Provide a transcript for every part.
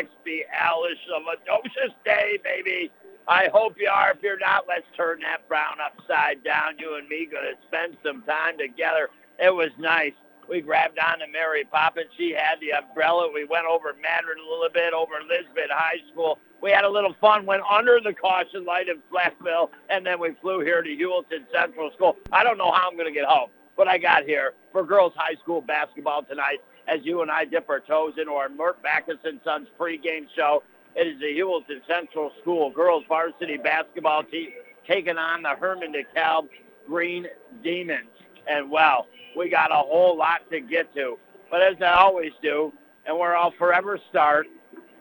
expialidocious day, baby. I hope you are. If you're not, let's turn that brown upside down. You and me going to spend some time together. It was nice. We grabbed on to Mary Poppins. She had the umbrella. We went over Madrid a little bit, over Lisbon High School. We had a little fun, went under the caution light in Flatville, and then we flew here to Heuvelton Central School. I don't know how I'm going to get home, but I got here for girls high school basketball tonight as you and I dip our toes into our Mort Backus and Sons pregame show. It is the Heuvelton Central School girls varsity basketball team taking on the Hermon DeKalb Green Demons. And well, we got a whole lot to get to. But as I always do, and where I'll forever start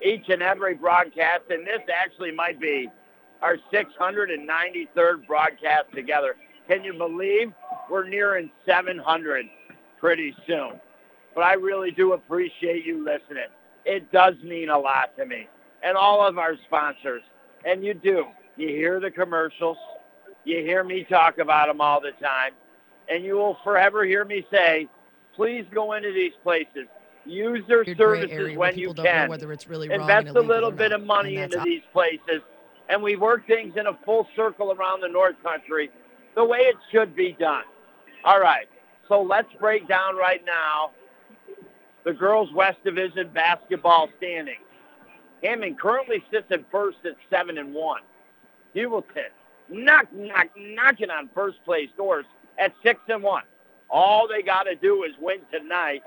each and every broadcast, and this actually might be our 693rd broadcast together. Can you believe we're nearing 700 pretty soon? But I really do appreciate you listening. It does mean a lot to me. And all of our sponsors. And you do. You hear the commercials. You hear me talk about them all the time and you will forever hear me say, please go into these places. Use their services when you can. whether it's really Invest a little bit of money into these places. And we work things in a full circle around the North Country the way it should be done. All right. So let's break down right now the girls' West Division basketball standings. Hammond currently sits in first at seven and one. Heuvelton knock, knock, knocking on first place doors at six and one. All they got to do is win tonight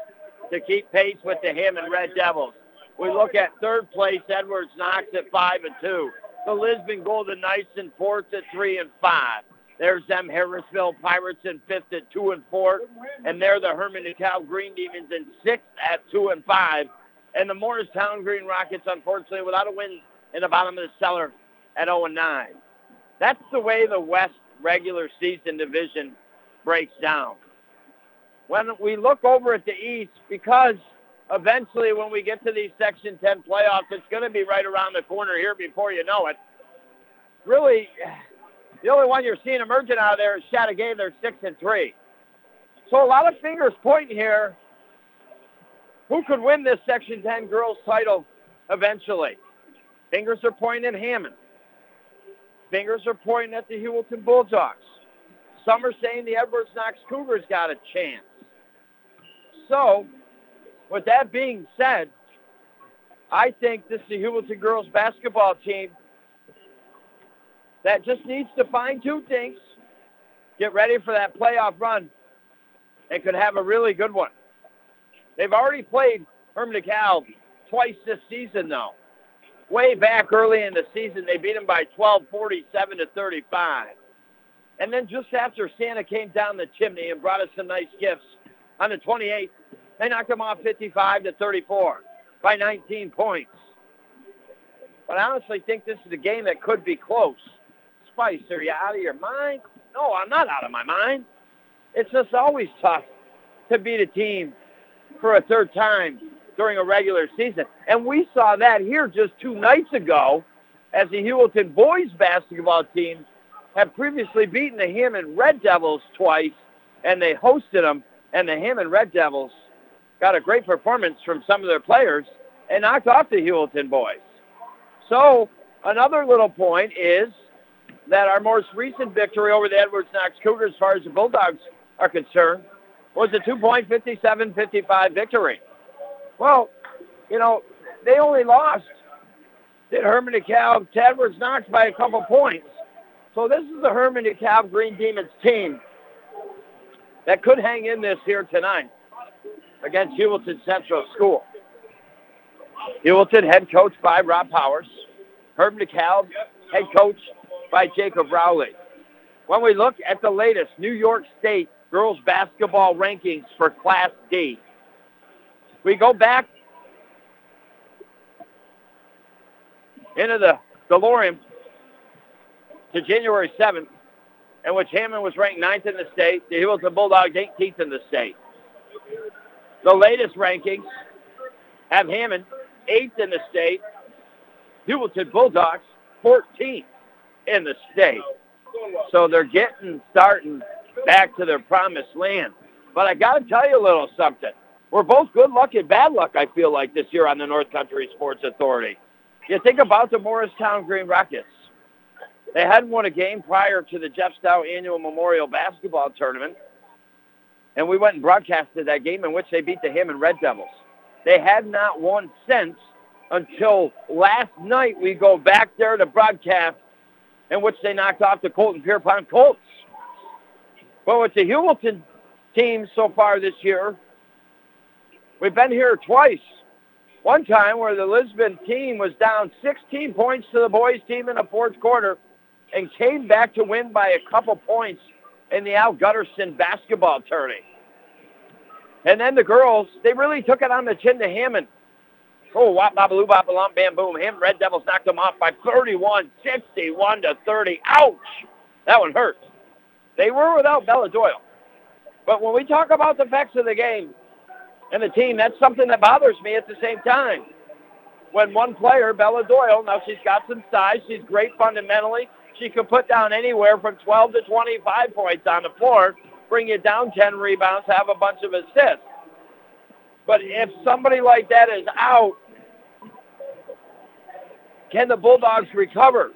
to keep pace with the Hammond Red Devils. We look at third place, Edwards Knox at five and two. The Lisbon Golden Knights in fourth at three and five. There's them Harrisville Pirates in fifth at two and four, and they're the Hermon DeKalb Green Demons in sixth at two and five, and the Morristown Green Rockets, unfortunately, without a win in the bottom of the cellar at 0 and 9. That's the way the West regular season division breaks down. When we look over at the East, because eventually when we get to these Section 10 playoffs, it's going to be right around the corner here before you know it. Really, the only one you're seeing emerging out of there is Chateauguay. They're 6 and 3. So a lot of fingers pointing here. Who could win this Section 10 girls title eventually? Fingers are pointing at Hammond. Fingers are pointing at the Heuvelton Bulldogs. Some are saying the Edwards Knox Cougars got a chance. So, with that being said, I think this is the Heuvelton girls basketball team that just needs to fine tune things, get ready for that playoff run, and could have a really good one. They've already played Hermon DeKalb twice this season, though. Way back early in the season, they beat them by 12, 47 to 35. And then just after Santa came down the chimney and brought us some nice gifts on the 28th, they knocked them off 55 to 34 by 19 points. But I honestly think this is a game that could be close. Spice, are you out of your mind? No, I'm not out of my mind. It's just always tough to beat a team for a third time during a regular season. And we saw that here just two nights ago as the Heuvelton boys basketball team had previously beaten the Hammond Red Devils twice, and they hosted them, and the Hammond Red Devils got a great performance from some of their players and knocked off the Heuvelton boys. So another little point is that our most recent victory over the Edwards Knox Cougars, as far as the Bulldogs are concerned, was a two-point 57-55 victory. Well, you know, they only lost did Hermon DeKalb to Edwards Knox by a couple points. So this is the Hermon DeKalb Green Demons team that could hang in this here tonight against Heuvelton Central School. Heuvelton head coach by Rob Powers. Herman DeKalb head coach by Jacob Rowley. When we look at the latest New York State girls basketball rankings for Class D, we go back into the DeLorean to January 7th, in which Hammond was ranked ninth in the state. The Heuvelton Bulldogs 18th in the state. The latest rankings have Hammond eighth in the state. Heuvelton Bulldogs 14th in the state. So they're getting starting back to their promised land. But I got to tell you a little something. We're both good luck and bad luck, I feel like, this year on the North Country Sports Authority. You think about the Morristown Green Rockets. They hadn't won a game prior to the Jeff Annual Memorial Basketball Tournament. And we went and broadcasted that game in which they beat the Hammond Red Devils. They had not won since until last night we go back there to broadcast in which they knocked off the Colton Pierpont Colts. But with the Heuvelton team so far this year, we've been here twice. One time where the Lisbon team was down 16 points to the boys team in the fourth quarter and came back to win by a couple points in the Al Gutterson basketball tourney. And then the girls, they really took it on the chin to Hammond. Oh, wop, babaloo, babalum, bam, boom. Him, Red Devils knocked them off by 31, 61 to 30. Ouch! That one hurts. They were without Bella Doyle. But when we talk about the facts of the game and the team, that's something that bothers me at the same time. When one player, Bella Doyle, now she's got some size, she's great fundamentally, she can put down anywhere from 12 to 25 points on the floor, bring you down 10 rebounds, have a bunch of assists. But if somebody like that is out, can the Bulldogs recover?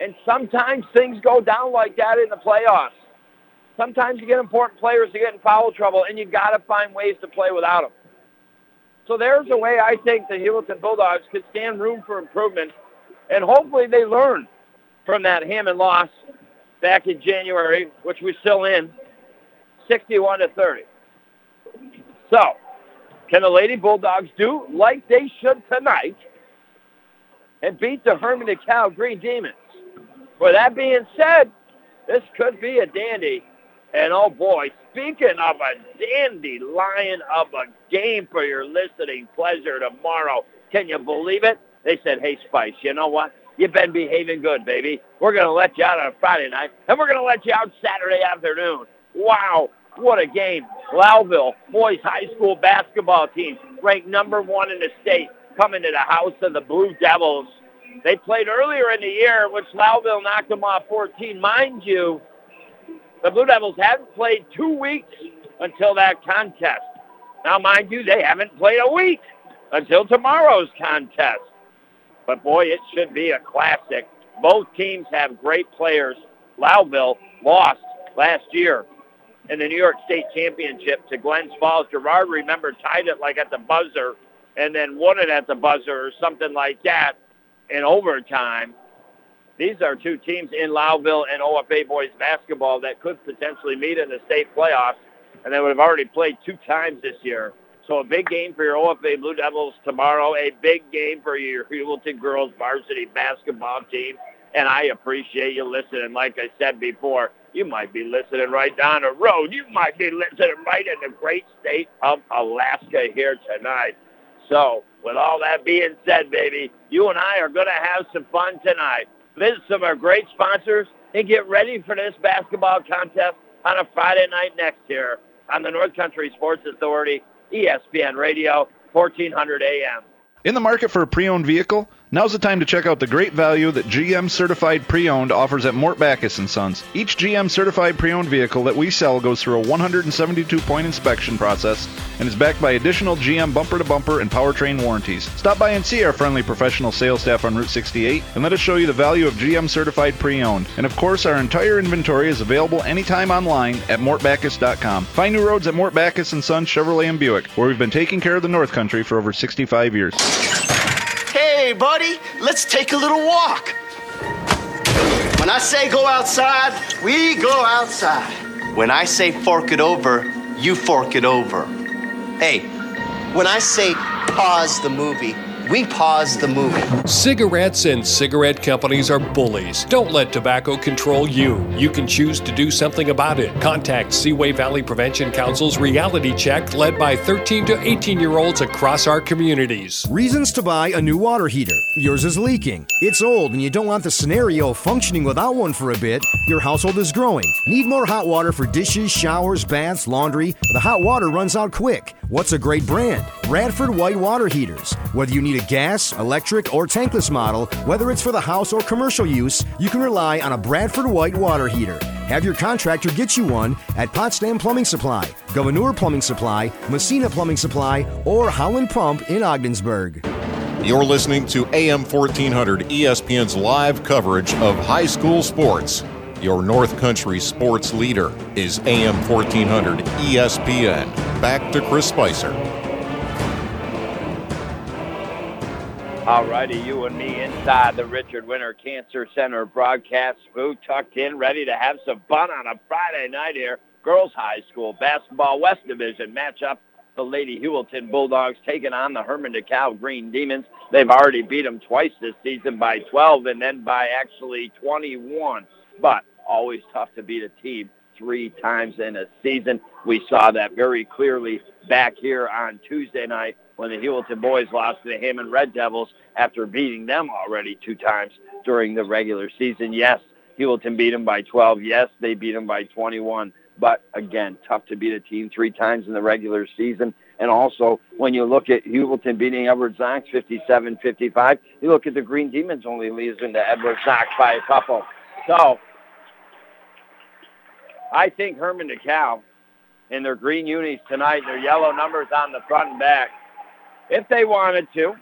And sometimes things go down like that in the playoffs. Sometimes you get important players to get in foul trouble, and you got to find ways to play without them. So there's a way I think the Heuvelton Bulldogs could stand room for improvement, and hopefully they learn from that Hammond loss back in January, which we're still in, 61 to 30. So, can the Lady Bulldogs do like they should tonight and beat the Hermon DeKalb Green Demons? With that being said, this could be a dandy. And oh boy, speaking of a dandelion of a game for your listening pleasure tomorrow, can you believe it? They said, hey, Spice, you know what? You've been behaving good, baby. We're going to let you out on Friday night, and we're going to let you out Saturday afternoon. Wow, what a game. Lowville boys high school basketball team, ranked number one in the state, coming to the house of the Blue Devils. They played earlier in the year, which Lowville knocked them off 14. Mind you, the Blue Devils haven't played two weeks until that contest. Now, mind you, they haven't played a week until tomorrow's contest. But boy, it should be a classic. Both teams have great players. Lowville lost last year in the New York State Championship to Glens Falls. Gerard, remember, tied it like at the buzzer and then won it at the buzzer or something like that in overtime. These are two teams in Lowville and OFA boys basketball that could potentially meet in the state playoffs, and they would have already played two times this year. So a big game for your OFA Blue Devils tomorrow, a big game for your Heuvelton girls varsity basketball team. And I appreciate you listening. Like I said before, you might be listening right down the road. You might be listening right in the great state of Alaska here tonight. So with all that being said, baby, you and I are going to have some fun tonight. Visit some of our great sponsors and get ready for this basketball contest on a Friday night next year on the North Country Sports Authority ESPN Radio, 1400 AM. In the market for a pre-owned vehicle? Now's the time to check out the great value that GM Certified Pre-Owned offers at Mort Backus & Sons. Each GM Certified Pre-Owned vehicle that we sell goes through a 172-point inspection process and is backed by additional GM bumper-to-bumper and powertrain warranties. Stop by and see our friendly professional sales staff on Route 68 and let us show you the value of GM Certified Pre-Owned. And of course, our entire inventory is available anytime online at mortbackus.com. Find new roads at Mort Backus & Sons Chevrolet and Buick, where we've been taking care of the North Country for over 65 years. Hey, buddy, let's take a little walk. When I say go outside, we go outside. When I say fork it over, you fork it over. Hey, when I say pause the movie, we pause the movie. Cigarettes and cigarette companies are bullies. Don't let tobacco control you. You can choose to do something about it. Contact Seaway Valley Prevention Council's reality check led by 13 to 18 year olds across our communities. Reasons to buy a new water heater. Yours is leaking. It's old and you don't want the scenario functioning without one for a bit. Your household is growing. Need more hot water for dishes, showers, baths, laundry. The hot water runs out quick. What's a great brand? Bradford White Water Heaters. Whether you need a gas, electric, or tankless model, whether it's for the house or commercial use, you can rely on a Bradford White water heater. Have your contractor get you one at Potsdam Plumbing Supply, Gouverneur Plumbing Supply, Massena Plumbing Supply, or Howland Pump in Ogdensburg. You're listening to AM 1400 ESPN's live coverage of high school sports. Your North Country sports leader is AM 1400 ESPN. Back to Chris Spicer. All righty, you and me inside the Richard Winter Cancer Center broadcast booth, tucked in, ready to have some fun on a Friday night here. Girls High School basketball West Division matchup. The Lady Heuvelton Bulldogs taking on the Hermon DeKalb Green Demons. They've already beat them twice this season by 12 and then by actually 21. But always tough to beat a team three times in a season. We saw that very clearly back here on Tuesday night when the Heuvelton boys lost to the Hammond Red Devils after beating them already two times during the regular season. Yes, Heuvelton beat them by 12. Yes, they beat them by 21. But again, tough to beat a team three times in the regular season. And also, when you look at Heuvelton beating Edwards Knox 57-55, you look at the Green Demons only losing to Edwards Knox by a couple. So I think Hermon DeKalb in their green unis tonight, their yellow numbers on the front and back, if they wanted to,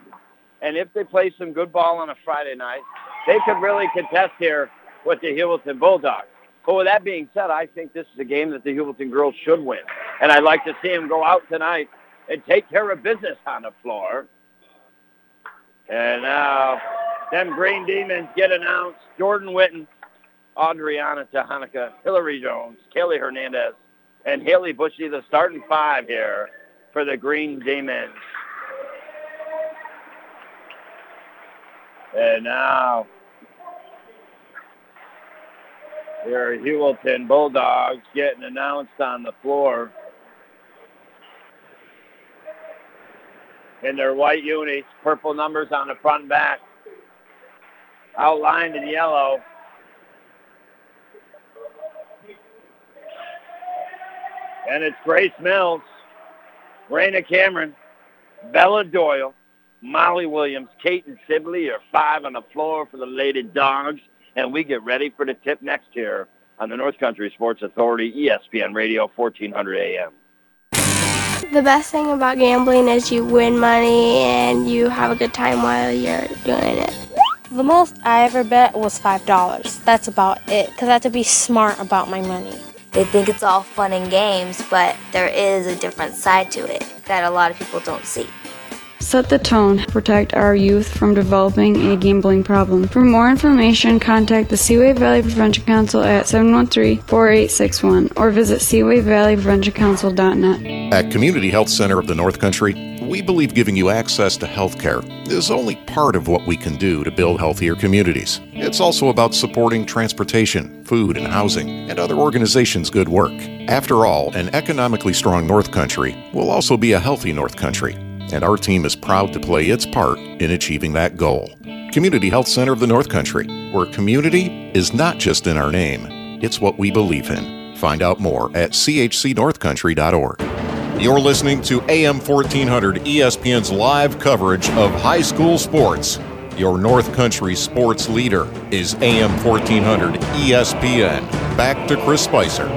and if they play some good ball on a Friday night, they could really contest here with the Heuvelton Bulldogs. But with that being said, I think this is a game that the Heuvelton girls should win. And I'd like to see them go out tonight and take care of business on the floor. And now them Green Demons get announced. Jordan Witten, Adriana Tahanika, Hillary Jones, Kelly Hernandez, and Haley Bushy, the starting five here for the Green Demons. And now your Heuvelton Bulldogs getting announced on the floor. In their white unis, purple numbers on the front and back. Outlined in yellow. And it's Grace Mills, Raina Cameron, Bella Doyle, Molly Williams, Kate and Sibley are five on the floor for the Lady Dogs. And we get ready for the tip next year on the North Country Sports Authority, ESPN Radio, 1400 AM. The best thing about gambling is you win money and you have a good time while you're doing it. The most I ever bet was $5. That's about it, because I have to be smart about my money. They think it's all fun and games, but there is a different side to it that a lot of people don't see. Set the tone. Protect our youth from developing a gambling problem. For more information, contact the Seaway Valley Prevention Council at 713-4861 or visit seawayvalleypreventioncouncil.net. At Community Health Center of the North Country, we believe giving you access to health care is only part of what we can do to build healthier communities. It's also about supporting transportation, food, and housing, and other organizations' good work. After all, an economically strong North Country will also be a healthy North Country and our team is proud to play its part in achieving that goal. Community Health Center of the North Country, where community is not just in our name, it's what we believe in. Find out more at chcnorthcountry.org. You're listening to AM 1400 ESPN's live coverage of high school sports. Your North Country sports leader is AM 1400 ESPN. Back to Chris Spicer.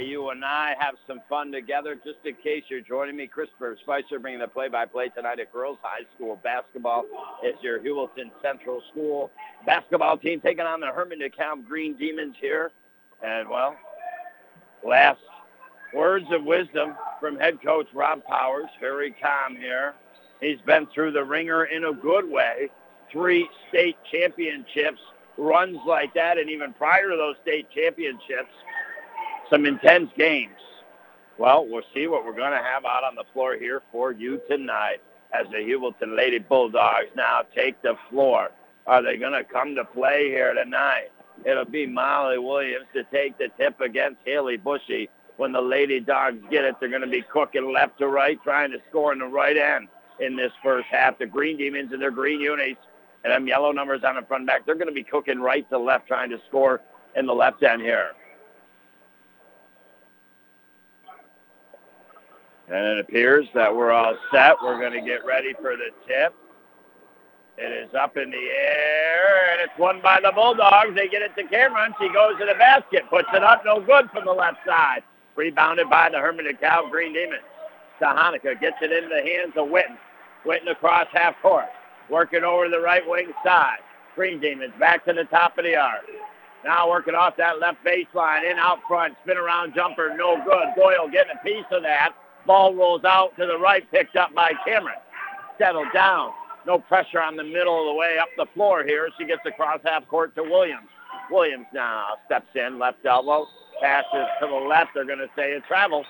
You? And I have some fun together. Just in case you're joining me, Christopher Spicer bringing the play-by-play tonight at Girls High School basketball. It's your Heuvelton Central School basketball team taking on the Hermon DeKalb Green Demons here. And, well, last words of wisdom from head coach Rob Powers. Very calm here. He's been through the ringer in a good way. Three state championships runs like that, and even prior to those state championships, some intense games. Well, we'll see what we're going to have out on the floor here for you tonight as the Heuvelton Lady Bulldogs now take the floor. Are they going to come to play here tonight? It'll be Molly Williams to take the tip against Haley Bushy. When the Lady Dogs get it, they're going to be cooking left to right, trying to score in the right end in this first half. The Green Demons and their green unis and them yellow numbers on the front back, they're going to be cooking right to left, trying to score in the left end here. And it appears that we're all set. We're going to get ready for the tip. It is up in the air, and it's won by the Bulldogs. They get it to Cameron. She goes to the basket, puts it up, no good from the left side. Rebounded by the Hermon DeKalb Green Demons. Sahonica gets it into the hands of Witten. Witten across half court, working over the right wing side. Green Demons back to the top of the arc. Now working off that left baseline, in out front, spin around jumper, no good. Doyle getting a piece of that. Ball rolls out to the right, picked up by Cameron. Settled down. No pressure on the middle of the way up the floor here. She gets across half court to Williams. Williams now steps in, left elbow, passes to the left. They're going to say a travel.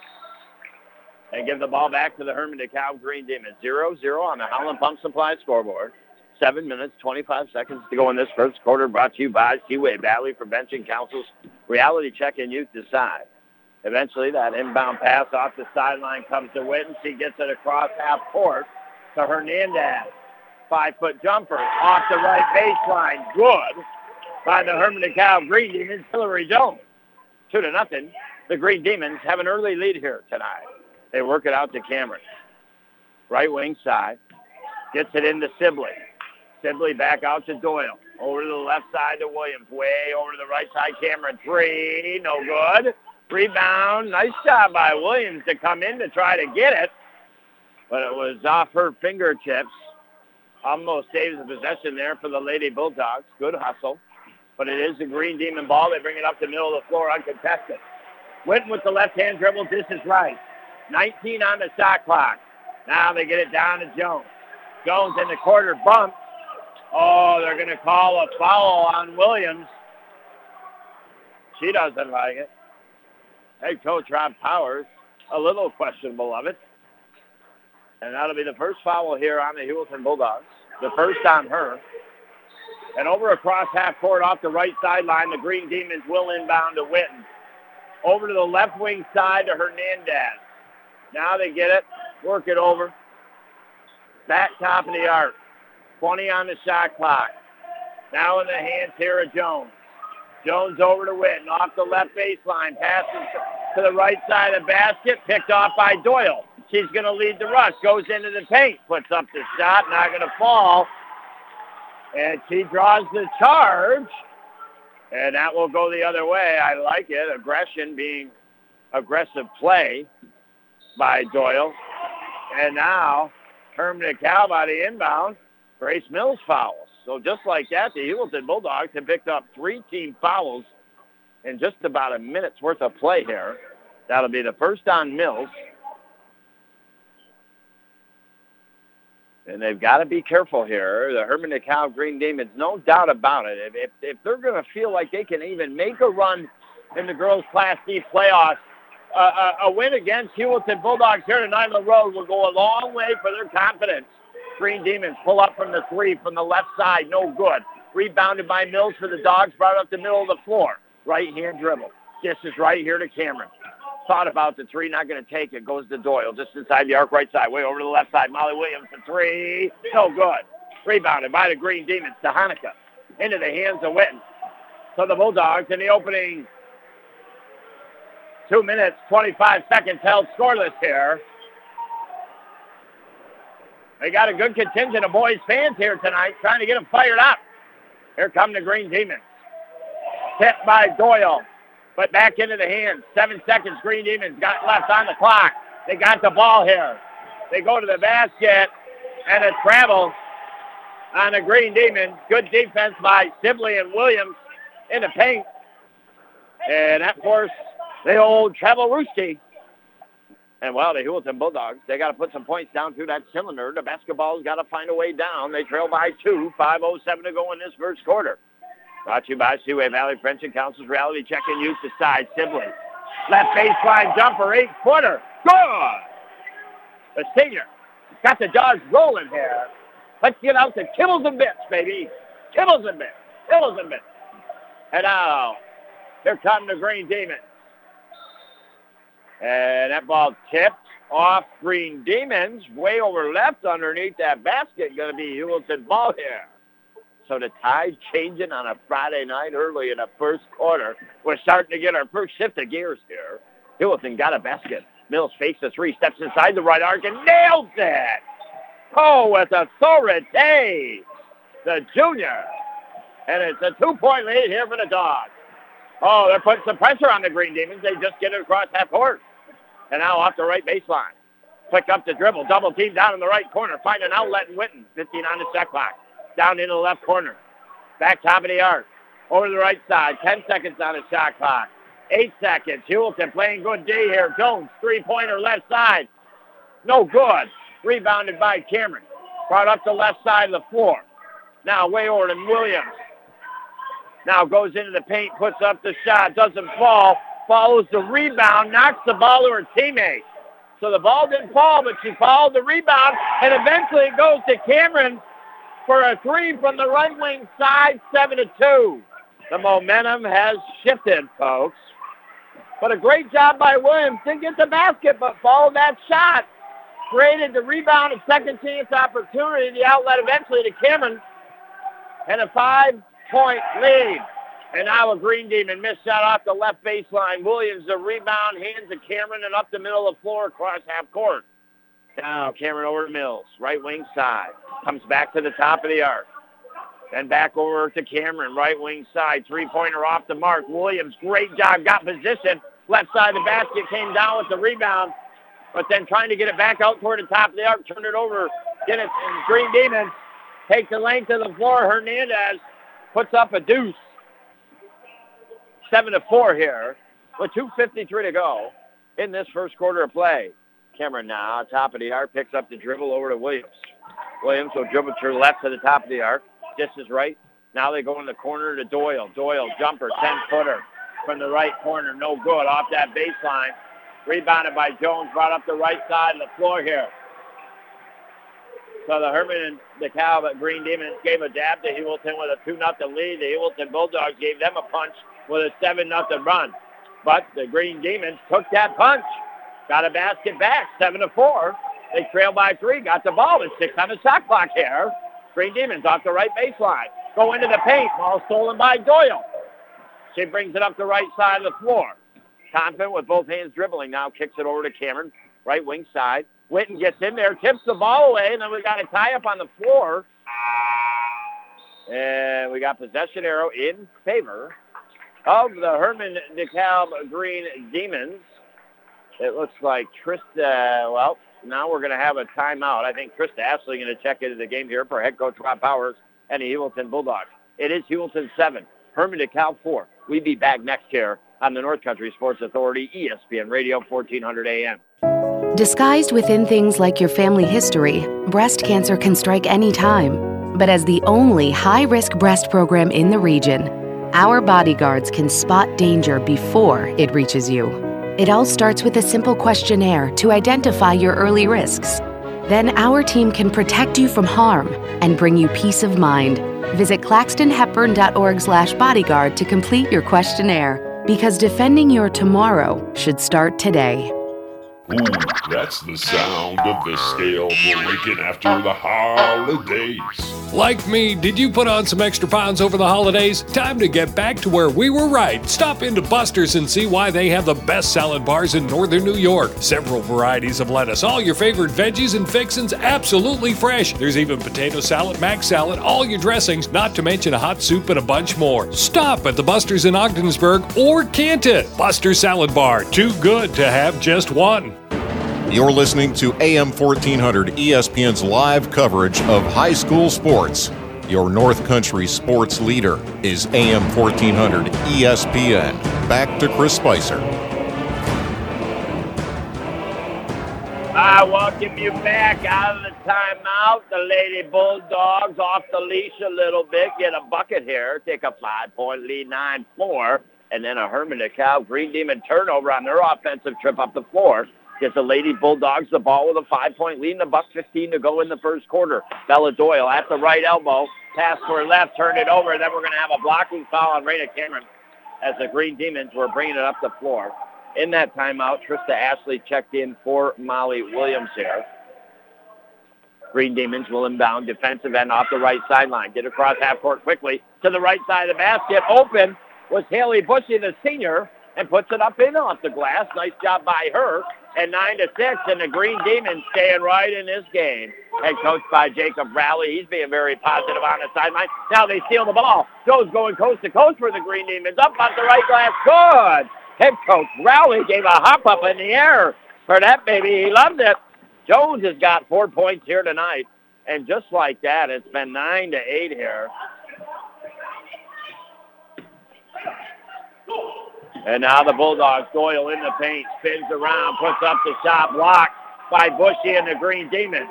And give the ball back to the Hermon DeKalb Green Demons. 0-0 on the Howland Pump Supply scoreboard. Seven minutes, 25 seconds to go in this first quarter. Brought to you by Seaway Valley Prevention Council's Reality Check and Youth Decide. Eventually, that inbound pass off the sideline comes to Witten. She gets it across half court to Hernandez. Five-foot jumper off the right baseline. Good by the Hermon DeKalb Green Demons. Hillary Jones. Two to nothing. The Green Demons have an early lead here tonight. They work it out to Cameron. Right wing side. Gets it into Sibley. Sibley back out to Doyle. Over to the left side to Williams. Way over to the right side. Cameron. Three. No good. Rebound. Nice job by Williams to come in to try to get it. But it was off her fingertips. Almost saves the possession there for the Lady Bulldogs. Good hustle. But it is the Green Demon ball. They bring it up the middle of the floor uncontested. Went with the left-hand dribble. This is right. 19 on the shot clock. Now they get it down to Jones. Jones in the quarter bump. Oh, they're going to call a foul on Williams. She doesn't like it. Head coach Rob Powers, a little questionable of it. And that'll be the first foul here on the Heuvelton Bulldogs. The first on her. And over across half court off the right sideline, the Green Demons will inbound to Witten. Over to the left wing side to Hernandez. Now they get it, work it over. Back top of the arc. 20 on the shot clock. Now in the hands here of Jones. Jones over to Witten, off the left baseline, passes to the right side of the basket, picked off by Doyle. She's going to lead the rush, goes into the paint, puts up the shot, not going to fall. And she draws the charge, and that will go the other way. I like it. Aggression being aggressive play by Doyle. And now Hermon DeKalb by the inbound. Grace Mills fouls. So just like that, the Heuvelton Bulldogs have picked up three team fouls in just about a minute's worth of play here. That'll be the first on Mills. And they've got to be careful here. The Hermon DeKalb Green Demons, no doubt about it. If, if, if they're going to feel like they can even make a run in the girls' Class D playoffs, uh, a, a win against Heuvelton Bulldogs here tonight on the road will go a long way for their confidence. Green Demons pull up from the three from the left side. No good. Rebounded by Mills for the Dogs. Brought up the middle of the floor. Right hand dribble. This is right here to Cameron. Thought about the three, not going to take it. Goes to Doyle, just inside the arc, right side, way over to the left side. Molly Williams for three. No good. Rebounded by the Green Demons to Hanukkah. Into the hands of Witten. So the Bulldogs in the opening two minutes, 25 seconds held scoreless here. They got a good contingent of boys fans here tonight trying to get them fired up. Here come the Green Demons. Tipped by Doyle, but back into the hands. Seven seconds Green Demons got left on the clock. They got the ball here. They go to the basket, and a travel on the Green Demons. Good defense by Sibley and Williams in the paint. And that forced the old Travel Roosty and well, the Heuvelton Bulldogs, they got to put some points down through that cylinder. The basketball's got to find a way down. They trail by two, 5.07 to go in this first quarter. Brought to you by Seaway Valley Prevention Council's Reality Check and Youth Decide Sibley. Left baseline jumper, eight-footer. Good! The senior got the dogs rolling here. Let's get out to kibbles and bits, baby. Kibbles and bits. Kibbles and bits. And now, here come the Green Demons. And that ball tipped off Green Demons, way over left underneath that basket. Going to be Heuvelton ball here. So the tide changing on a Friday night early in the first quarter. We're starting to get our first shift of gears here. Heuvelton got a basket. Mills fakes a three, steps inside the right arc and nails it. Oh, with authority, the junior. And it's a two-point lead here for the Dogs. Oh, they're putting some pressure on the Green Demons. They just get it across half court. And now off the right baseline. Pick up the dribble. Double team down in the right corner. Find an outlet in Witten. 15 on the shot clock. Down into the left corner. Back top of the arc. Over the right side. 10 seconds on the shot clock. Eight seconds. Heuvelton playing good D here. Jones, three-pointer left side. No good. Rebounded by Cameron. Brought up the left side of the floor. Now way over to Williams. Now goes into the paint, puts up the shot, doesn't fall, follows the rebound, knocks the ball to her teammate. So the ball didn't fall, but she followed the rebound, and eventually it goes to Cameron for a three from the right wing side, seven to two. The momentum has shifted, folks. But a great job by Williams. Didn't get the basket, but followed that shot. Created the rebound and second chance opportunity. The outlet eventually to Cameron. And a five-point lead. And now a Green Demon missed shot off the left baseline. Williams, the rebound, hands to Cameron and up the middle of the floor across half court. Now Cameron over to Mills, right wing side. Comes back to the top of the arc. Then back over to Cameron, right wing side. Three-pointer off the mark. Williams, great job, got position. Left side of the basket, came down with the rebound. But then trying to get it back out toward the top of the arc, turn it over, it, and Green Demons take the length of the floor. Hernandez puts up a deuce. Seven to four here with 2.53 to go in this first quarter of play. Cameron now, top of the arc, picks up the dribble over to Williams. Williams will dribble to the left to the top of the arc. This is right. Now they go in the corner to Doyle. Doyle, jumper, 10-footer from the right corner. No good off that baseline. Rebounded by Jones, brought up the right side of the floor here. So the Herman and the Cal Green Demons gave a dab to Heuvelton with a 2-0 lead. The Heuvelton Bulldogs gave them a punch with a 7-0 run. But the Green Demons took that punch. Got a basket back, 7 to 4. They trail by three, got the ball with six on the shot clock here. Green Demons off the right baseline. Go into the paint. Ball stolen by Doyle. She brings it up the right side of the floor. Confident with both hands dribbling now. Kicks it over to Cameron. Right wing side. Witten gets in there, tips the ball away, and then we got a tie up on the floor. And we got possession arrow in favor of the Hermon DeKalb Green Demons. It looks like Trista, well, now we're going to have a timeout. I think Trista Ashley going to check into the game here for head coach Rob Powers and the Heuvelton Bulldogs. It is Heuvelton 7, Hermon DeKalb 4. We'll be back next year on the North Country Sports Authority, ESPN Radio, 1400 AM. Disguised within things like your family history, breast cancer can strike any time. But as the only high risk breast program in the region, our bodyguards can spot danger before it reaches you. It all starts with a simple questionnaire to identify your early risks. Then our team can protect you from harm and bring you peace of mind. Visit claxtonhepburn.org/bodyguard to complete your questionnaire because defending your tomorrow should start today. Ooh, that's the sound of the scale breaking after the holidays. Like me, did you put on some extra pounds over the holidays? Time to get back to where we were right. Stop into Buster's and see why they have the best salad bars in northern New York. Several varieties of lettuce, all your favorite veggies and fixins absolutely fresh. There's even potato salad, mac salad, all your dressings, not to mention a hot soup and a bunch more. Stop at the Buster's in Ogdensburg or Canton. Buster's Salad Bar, too good to have just one. You're listening to AM 1400 ESPN's live coverage of high school sports. Your North Country sports leader is AM 1400 ESPN. Back to Chris Spicer. I welcome you back out of the timeout. The Lady Bulldogs off the leash a little bit. Get a bucket here. Take a five-point lead, 9-4. And then a Hermon DeKalb Green Demon turnover on their offensive trip up the floor. Gets the Lady Bulldogs the ball with a five-point lead and a buck 15 to go in the first quarter. Bella Doyle at the right elbow. Pass for left, turn it over. Then we're going to have a blocking foul on Raina Cameron as the Green Demons were bringing it up the floor. In that timeout, Trista Ashley checked in for Molly Williams here. Green Demons will inbound defensive end off the right sideline. Get across half court quickly to the right side of the basket. Open was Haley Bushy, the senior, and puts it up in off the glass. Nice job by her. And 9 to 6, and the Green Demons staying right in this game. Head coach by Jacob Rowley. He's being very positive on the sideline. Now they steal the ball. Joe's going coast to coast for the Green Demons. Up on the right glass. Good. Head coach Rowley gave a hop up in the air for that baby. He loved it. Jones has got four points here tonight. And just like that, it's been 9 to 8 here. And now the Bulldogs, Doyle in the paint, spins around, puts up the shot, blocked by Bushy and the Green Demons.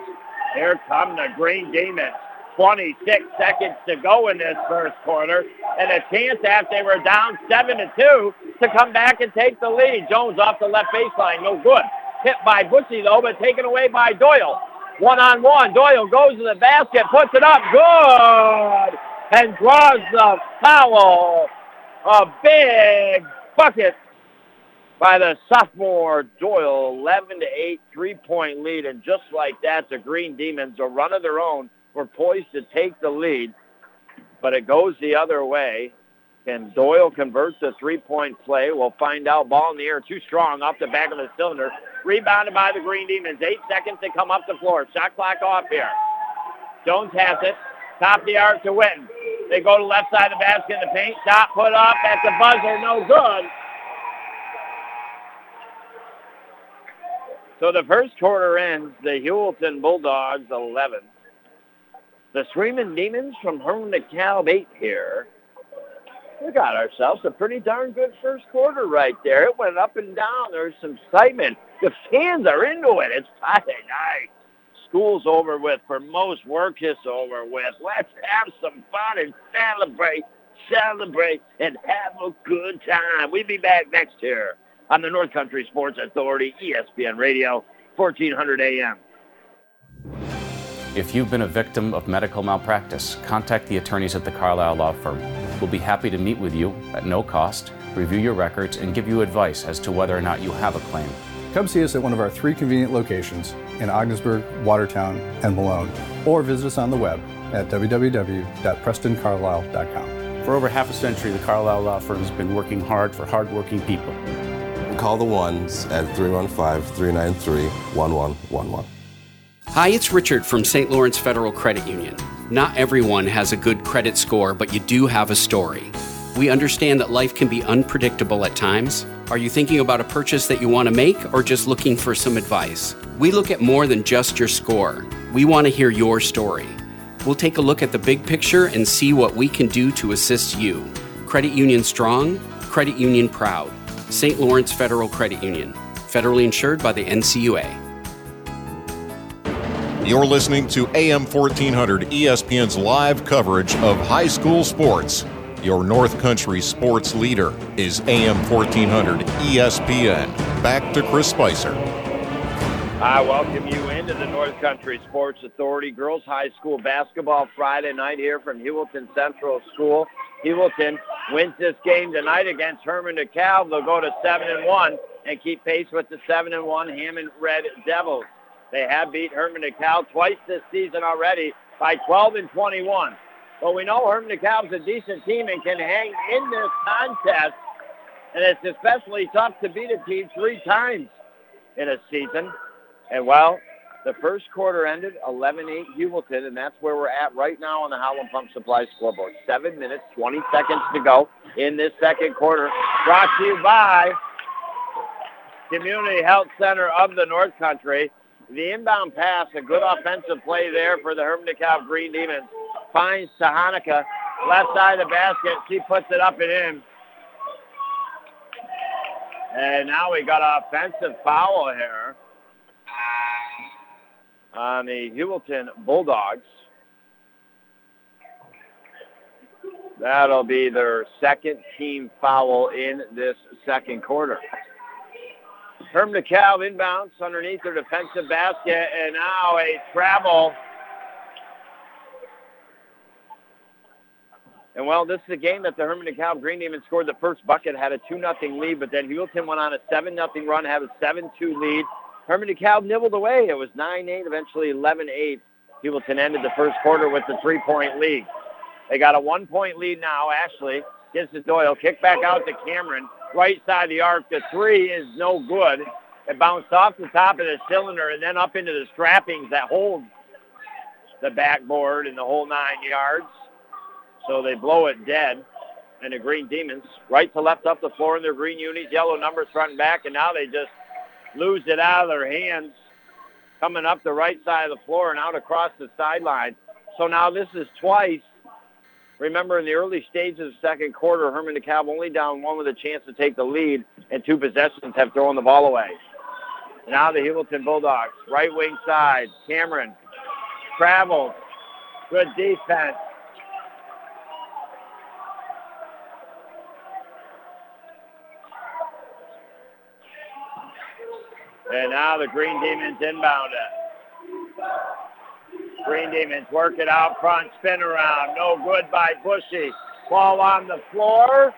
Here come the Green Demons. 26 seconds to go in this first quarter, and a chance after they were down 7 to 2 to come back and take the lead. Jones off the left baseline, no good. Hit by Bushy though, but taken away by Doyle. One on one. Doyle goes to the basket, puts it up, good, and draws the foul. A big bucket by the sophomore Doyle, 11 to 8, three-point lead, and just like that, the Green Demons, a run of their own, were poised to take the lead, but it goes the other way. Can Doyle convert the three-point play? We'll find out. Ball in the air, too strong, off the back of the cylinder. Rebounded by the Green Demons. Eight seconds to come up the floor. Shot clock off here. Jones has it. Top the arc to Witten. They go to the left side of the basket the paint. Shot put up at the buzzer. No good. So the first quarter ends. The Heuvelton Bulldogs 11. The Screaming Demons from Hermon DeKalb 8 here. We got ourselves a pretty darn good first quarter right there. It went up and down. There's some excitement. The fans are into it. It's Friday night. School's over with. For most, work is over with. Let's have some fun and celebrate, celebrate, and have a good time. We'll be back next year on the North Country Sports Authority, ESPN Radio, 1400 AM. If you've been a victim of medical malpractice, contact the attorneys at the Carlisle Law Firm. We'll be happy to meet with you at no cost, review your records, and give you advice as to whether or not you have a claim. Come see us at one of our three convenient locations in Ogdensburg, Watertown, and Malone, or visit us on the web at www.prestoncarlisle.com. For over half a century, the Carlisle Law Firm has been working hard for hardworking people. Call the ones at 315 393 1111. Hi, it's Richard from St. Lawrence Federal Credit Union. Not everyone has a good credit score, but you do have a story. We understand that life can be unpredictable at times. Are you thinking about a purchase that you want to make or just looking for some advice? We look at more than just your score. We want to hear your story. We'll take a look at the big picture and see what we can do to assist you. Credit Union Strong, Credit Union Proud. St. Lawrence Federal Credit Union, federally insured by the NCUA. You're listening to AM 1400 ESPN's live coverage of high school sports. Your North Country sports leader is AM 1400 ESPN. Back to Chris Spicer. I welcome you into the North Country Sports Authority Girls High School Basketball Friday night here from Heuvelton Central School. Heuvelton wins this game tonight against Hermon DeKalb. They'll go to 7 and 1 and keep pace with the 7 and 1 Hammond Red Devils. They have beat Hermon DeKalb twice this season already by 12 and 21. But we know Hermon DeKalb's a decent team and can hang in this contest. And it's especially tough to beat a team three times in a season. And well, the first quarter ended 11-8 Heuvelton, and that's where we're at right now on the Howland Pump Supply scoreboard. Seven minutes, 20 seconds to go in this second quarter. Brought to you by Community Health Center of the North Country. The inbound pass, a good offensive play there for the Hermon Green Demons. Finds Sahanika, left side of the basket. She puts it up and in. And now we got an offensive foul here on the Heuvelton Bulldogs. That'll be their second team foul in this second quarter. Herm DeKalb inbounds underneath their defensive basket, and now a travel. And well, this is a game that the Hermon DeKalb Green Demons scored the first bucket, had a 2-0 lead, but then Heuvelton went on a 7-0 run, had a 7-2 lead. Hermon DeKalb nibbled away. It was 9-8, eventually 11-8. Heuvelton ended the first quarter with the three-point lead. They got a one-point lead now. Ashley gives to Doyle. Kick back out to Cameron. right side of the arc. The three is no good. It bounced off the top of the cylinder and then up into the strappings that hold the backboard and the whole nine yards. So they blow it dead. And the Green Demons, right to left up the floor in their green unis, yellow numbers front and back, and now they just lose it out of their hands coming up the right side of the floor and out across the sideline. So now this is twice. Remember, in the early stages of the second quarter, Hermon DeKalb only down one with a chance to take the lead, and two possessions have thrown the ball away. Now the Heuvelton Bulldogs, right wing side. Cameron travels. Good defense. And now the Green Demons inbound it. Green Demons work it out front, spin around. No good by Bushy. Ball on the floor.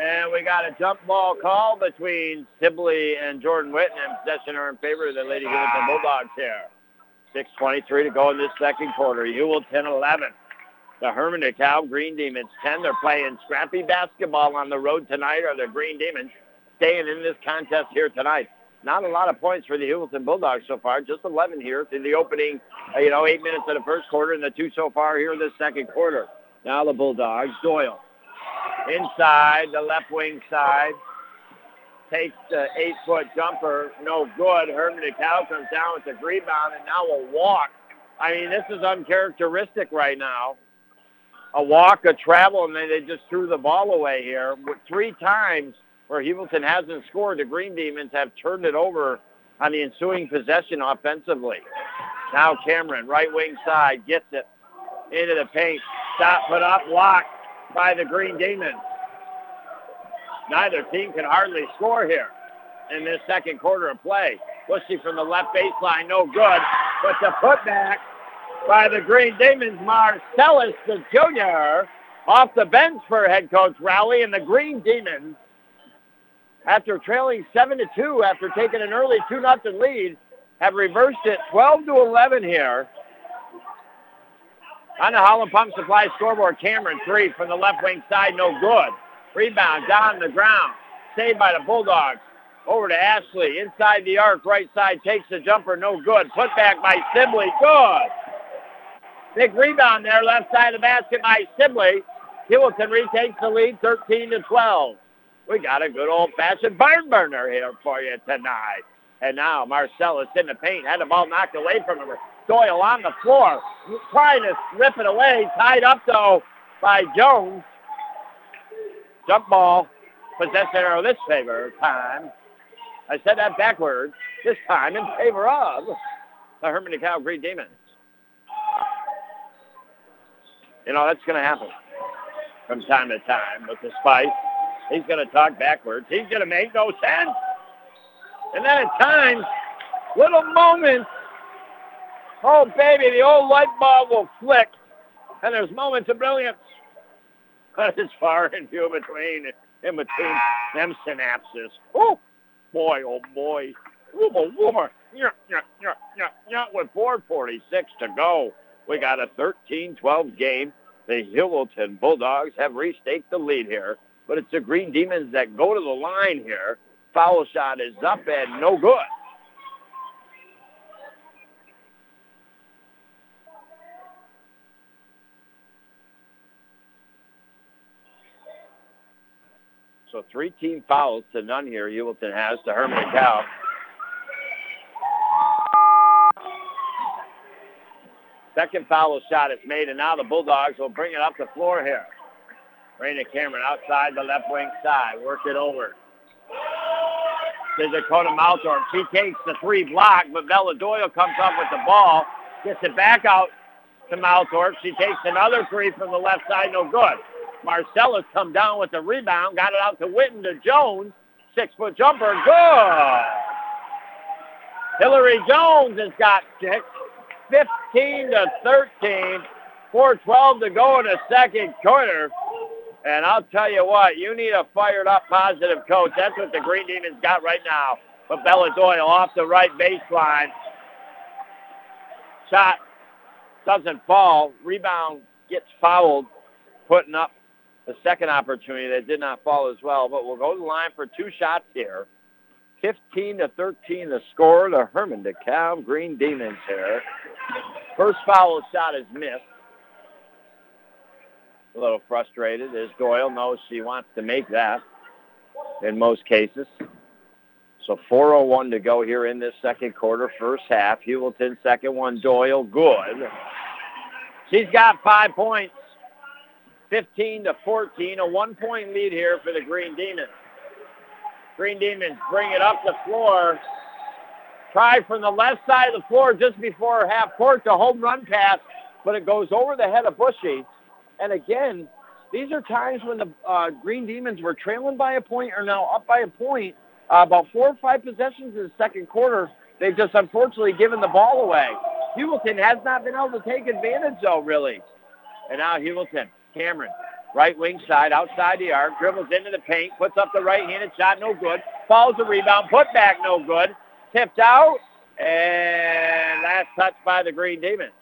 And we got a jump ball call between Sibley and Jordan Witten, and possession are in favor of the Lady Heuvelton Bulldogs here. 6.23 to go in this second quarter. Heuvelton 11. The Hermon DeKalb Green Demons 10. They're playing scrappy basketball on the road tonight, Are the Green Demons staying in this contest here tonight. Not a lot of points for the Heuvelton Bulldogs so far. Just 11 here through the opening, uh, you know, eight minutes of the first quarter and the two so far here in the second quarter. Now the Bulldogs. Doyle inside the left wing side. Takes the eight-foot jumper. No good. Hermon DeKalb comes down with the rebound and now a walk. I mean, this is uncharacteristic right now. A walk, a travel, and then they just threw the ball away here. Three times where Heuvelton hasn't scored, the Green Demons have turned it over on the ensuing possession offensively. Now Cameron, right wing side, gets it into the paint. Stop, put up, blocked by the Green Demons. Neither team can hardly score here in this second quarter of play. Bushy from the left baseline, no good. But the putback by the Green Demons, Marcellus, the junior, off the bench for head coach Rowley, and the Green Demons after trailing 7 to 2 after taking an early 2 nothing lead, have reversed it 12 to 11 here. On the Howland Pump Supply scoreboard, Cameron three from the left wing side, no good. Rebound down the ground, saved by the Bulldogs. Over to Ashley, inside the arc, right side, takes the jumper, no good. Put back by Sibley, good. Big rebound there, left side of the basket by Sibley. Heuvelton retakes the lead, 13 to 12. We got a good old-fashioned barn burner here for you tonight. And now Marcellus in the paint, had the ball knocked away from him. Doyle on the floor, trying to rip it away, tied up though by Jones. Jump ball, possession of this favor time. I said that backwards. This time in favor of the Hermon DeKalb Green Demons. You know, that's going to happen from time to time with the Spice He's going to talk backwards. He's going to make no sense. And then at times, little moments, oh baby, the old light bulb will flick, and there's moments of brilliance. But it's far and few between, in between them synapses. Oh, boy, oh boy. Wooma, wooma. Yeah, yeah, yeah, yeah. With 4.46 to go, we got a 13-12 game. The Heuvelton Bulldogs have restaked the lead here but it's the Green Demons that go to the line here. Foul shot is up and no good. So three team fouls to none here. Heuvelton has to Herman Cow. Second foul shot is made, and now the Bulldogs will bring it up the floor here. Raina Cameron outside the left wing side. Work it over. To Dakota Malthorpe. She takes the three block, but Bella Doyle comes up with the ball. Gets it back out to Malthorpe. She takes another three from the left side. No good. Marcellus come down with the rebound. Got it out to Witten to Jones. Six-foot jumper. Good. Hillary Jones has got six. 15 to 13. 4.12 to go in the second quarter. And I'll tell you what, you need a fired up, positive coach. That's what the Green Demons got right now. But Bella Doyle off the right baseline. Shot doesn't fall. Rebound gets fouled, putting up the second opportunity that did not fall as well, but we'll go to the line for two shots here. 15 to 13 the score. The Hermon DeKalb Green Demons here. First foul shot is missed. A little frustrated as Doyle knows she wants to make that in most cases. So 4.01 to go here in this second quarter, first half. Heuvelton second one, Doyle, good. She's got five points, 15 to 14, a one-point lead here for the Green Demons. Green Demons bring it up the floor. Try from the left side of the floor just before half court to home run pass, but it goes over the head of Bushy. And again, these are times when the uh, Green Demons were trailing by a point or now up by a point. Uh, about four or five possessions in the second quarter. They've just unfortunately given the ball away. Heuvelton has not been able to take advantage, though, really. And now Heuvelton, Cameron, right wing side, outside the arc, dribbles into the paint, puts up the right-handed shot, no good. Falls the rebound, put back, no good. Tipped out, and that's touched by the Green Demons.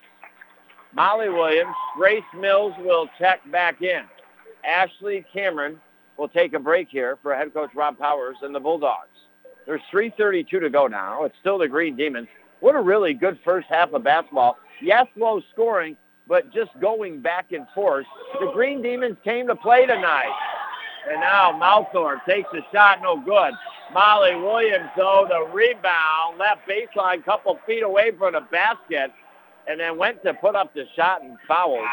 Molly Williams, Grace Mills will check back in. Ashley Cameron will take a break here for head coach Rob Powers and the Bulldogs. There's 3.32 to go now. It's still the Green Demons. What a really good first half of basketball. Yes, low scoring, but just going back and forth. The Green Demons came to play tonight. And now Malthorpe takes a shot, no good. Molly Williams, though, the rebound, left baseline, couple feet away from the basket, and then went to put up the shot and fouled.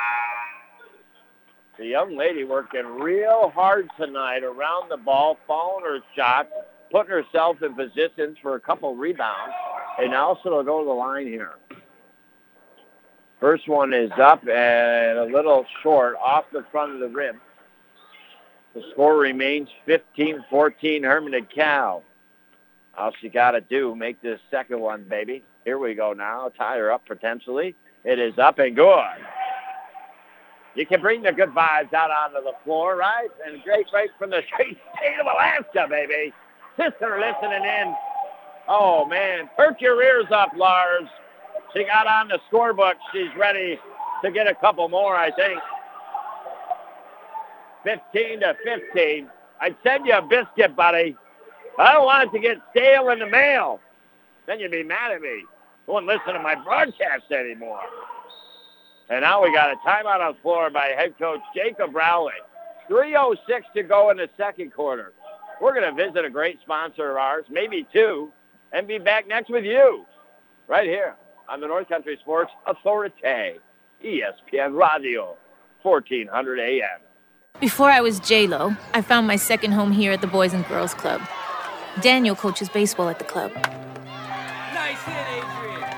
The young lady working real hard tonight around the ball, following her shot, putting herself in positions for a couple rebounds, and also to go to the line here. First one is up and a little short off the front of the rim. The score remains 15-14 Hermon DeKalb. All she got to do, make this second one, baby. Here we go now. Tie her up potentially. It is up and good. You can bring the good vibes out onto the floor, right? And great break from the state of Alaska, baby. Sister listening in. Oh, man. Perk your ears up, Lars. She got on the scorebook. She's ready to get a couple more, I think. 15 to 15. I'd send you a biscuit, buddy. I don't want it to get stale in the mail. Then you'd be mad at me. You wouldn't listen to my broadcast anymore. And now we got a timeout on the floor by head coach Jacob Rowley. 3.06 to go in the second quarter. We're going to visit a great sponsor of ours, maybe two, and be back next with you right here on the North Country Sports Authority, ESPN Radio, 1400 AM. Before I was J-Lo, I found my second home here at the Boys and Girls Club. Daniel coaches baseball at the club.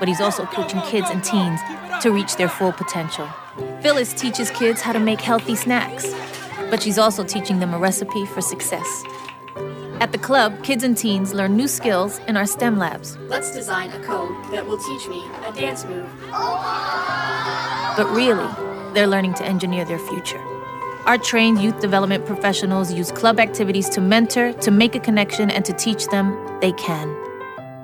Nice hit, Adrian. But he's also coaching kids and teens to reach their full potential. Phyllis teaches kids how to make healthy snacks, but she's also teaching them a recipe for success. At the club, kids and teens learn new skills in our STEM labs. Let's design a code that will teach me a dance move. But really, they're learning to engineer their future. Our trained youth development professionals use club activities to mentor, to make a connection, and to teach them they can.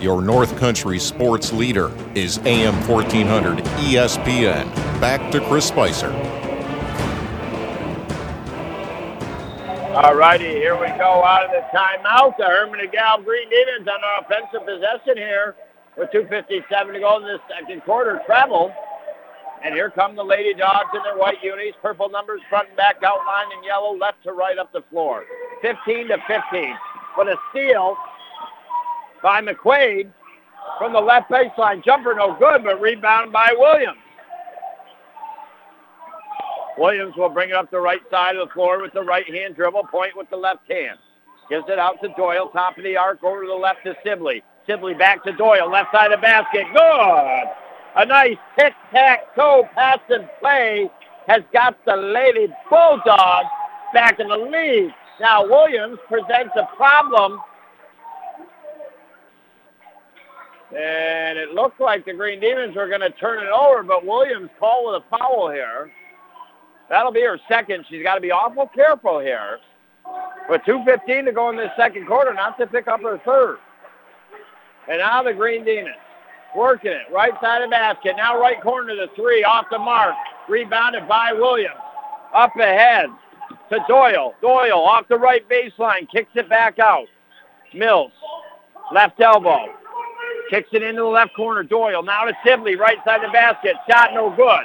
Your North Country sports leader is AM 1400 ESPN. Back to Chris Spicer. All righty, here we go out of the timeout. The Hermon DeKalb Green Demons on our offensive possession here with 2.57 to go in the second quarter. Travel. And here come the Lady Dogs in their white unis, purple numbers front and back outlined in yellow, left to right up the floor. 15 to 15. But a steal by McQuaid from the left baseline. Jumper no good, but rebound by Williams. Williams will bring it up the right side of the floor with the right hand dribble, point with the left hand. Gives it out to Doyle, top of the arc, over to the left to Sibley. Sibley back to Doyle, left side of basket. Good! A nice tic-tac-toe pass and play has got the Lady Bulldogs back in the lead. Now Williams presents a problem. And it looked like the Green Demons were going to turn it over, but Williams called with a foul here. That'll be her second. She's got to be awful careful here. With 2.15 to go in this second quarter, not to pick up her third. And now the Green Demons working it. Right side of the basket. Now right corner to the three. Off the mark. Rebounded by Williams. Up ahead to Doyle. Doyle off the right baseline. Kicks it back out. Mills. Left elbow. Kicks it into the left corner. Doyle now to Sibley. Right side of the basket. Shot no good.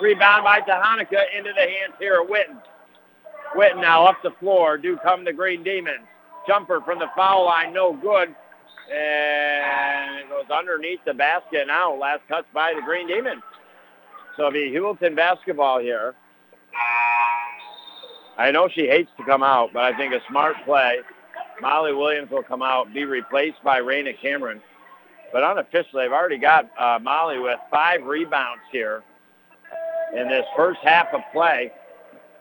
Rebound by Tahanika into the hands here of Witten. Witten now up the floor. Do come the Green Demons. Jumper from the foul line. No good. And it goes underneath the basket now. Last touch by the Green Demons. So it'll be Heuvelton basketball here. I know she hates to come out, but I think a smart play. Molly Williams will come out, be replaced by Raina Cameron. But unofficially, they've already got uh, Molly with five rebounds here in this first half of play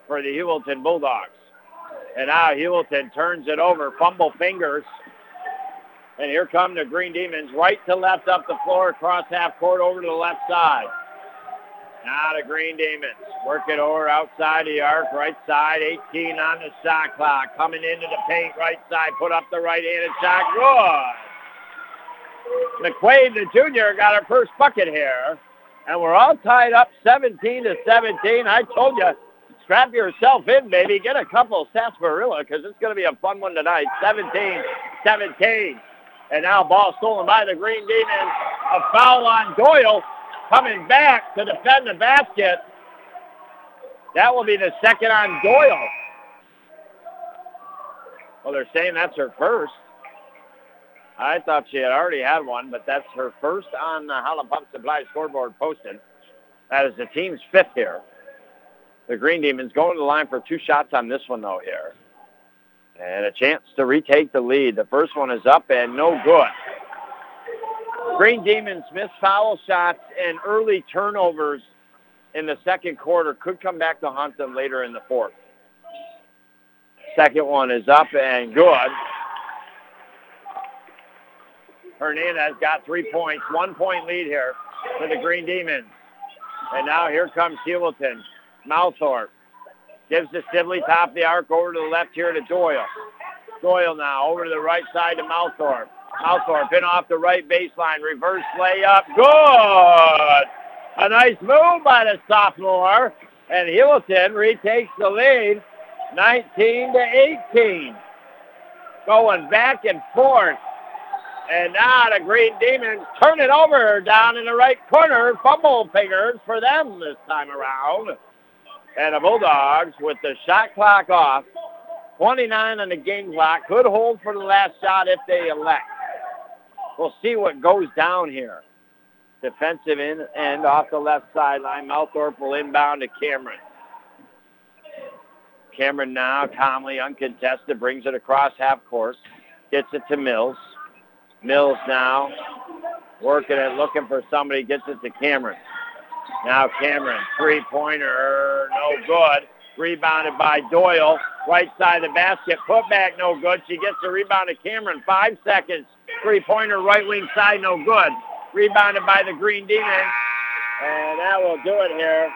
for the Heuvelton Bulldogs. And now Heuvelton turns it over, fumble fingers. And here come the Green Demons, right to left up the floor, across half court over to the left side. Now the Green Demons work it over outside the arc, right side, 18 on the shot clock. Coming into the paint, right side, put up the right-handed shot. Good. McQuaid, the junior, got her first bucket here. And we're all tied up 17 to 17. I told you, strap yourself in, baby. Get a couple of sarsaparilla because it's going to be a fun one tonight. 17 17. And now ball stolen by the Green Demons. A foul on Doyle coming back to defend the basket. That will be the second on Doyle. Well, they're saying that's her first. I thought she had already had one, but that's her first on the Howland Pump Supply scoreboard posted. That is the team's fifth here. The Green Demons going to the line for two shots on this one, though, here. And a chance to retake the lead. The first one is up and no good. Green Demons miss foul shots and early turnovers in the second quarter could come back to haunt them later in the fourth. Second one is up and good. Hernandez got three points, one point lead here for the Green Demons. And now here comes Heuvelton. Malthorpe gives to Sibley, top the arc, over to the left here to Doyle. Doyle now over to the right side to Malthorpe. Malthorpe in off the right baseline, reverse layup, good! A nice move by the sophomore, and Heuvelton retakes the lead, 19 to 18. Going back and forth. And now the Green Demons turn it over down in the right corner. Fumble fingers for them this time around. And the Bulldogs with the shot clock off. 29 on the game clock. Could hold for the last shot if they elect. We'll see what goes down here. Defensive end, end off the left sideline. Malthorpe will inbound to Cameron. Cameron now calmly uncontested brings it across half course. Gets it to Mills. Mills now working it, looking for somebody, gets it to Cameron. Now Cameron, three-pointer, no good. Rebounded by Doyle, right side of the basket, put back, no good. She gets the rebound to Cameron, five seconds. Three-pointer, right wing side, no good. Rebounded by the Green Demons, and that will do it here.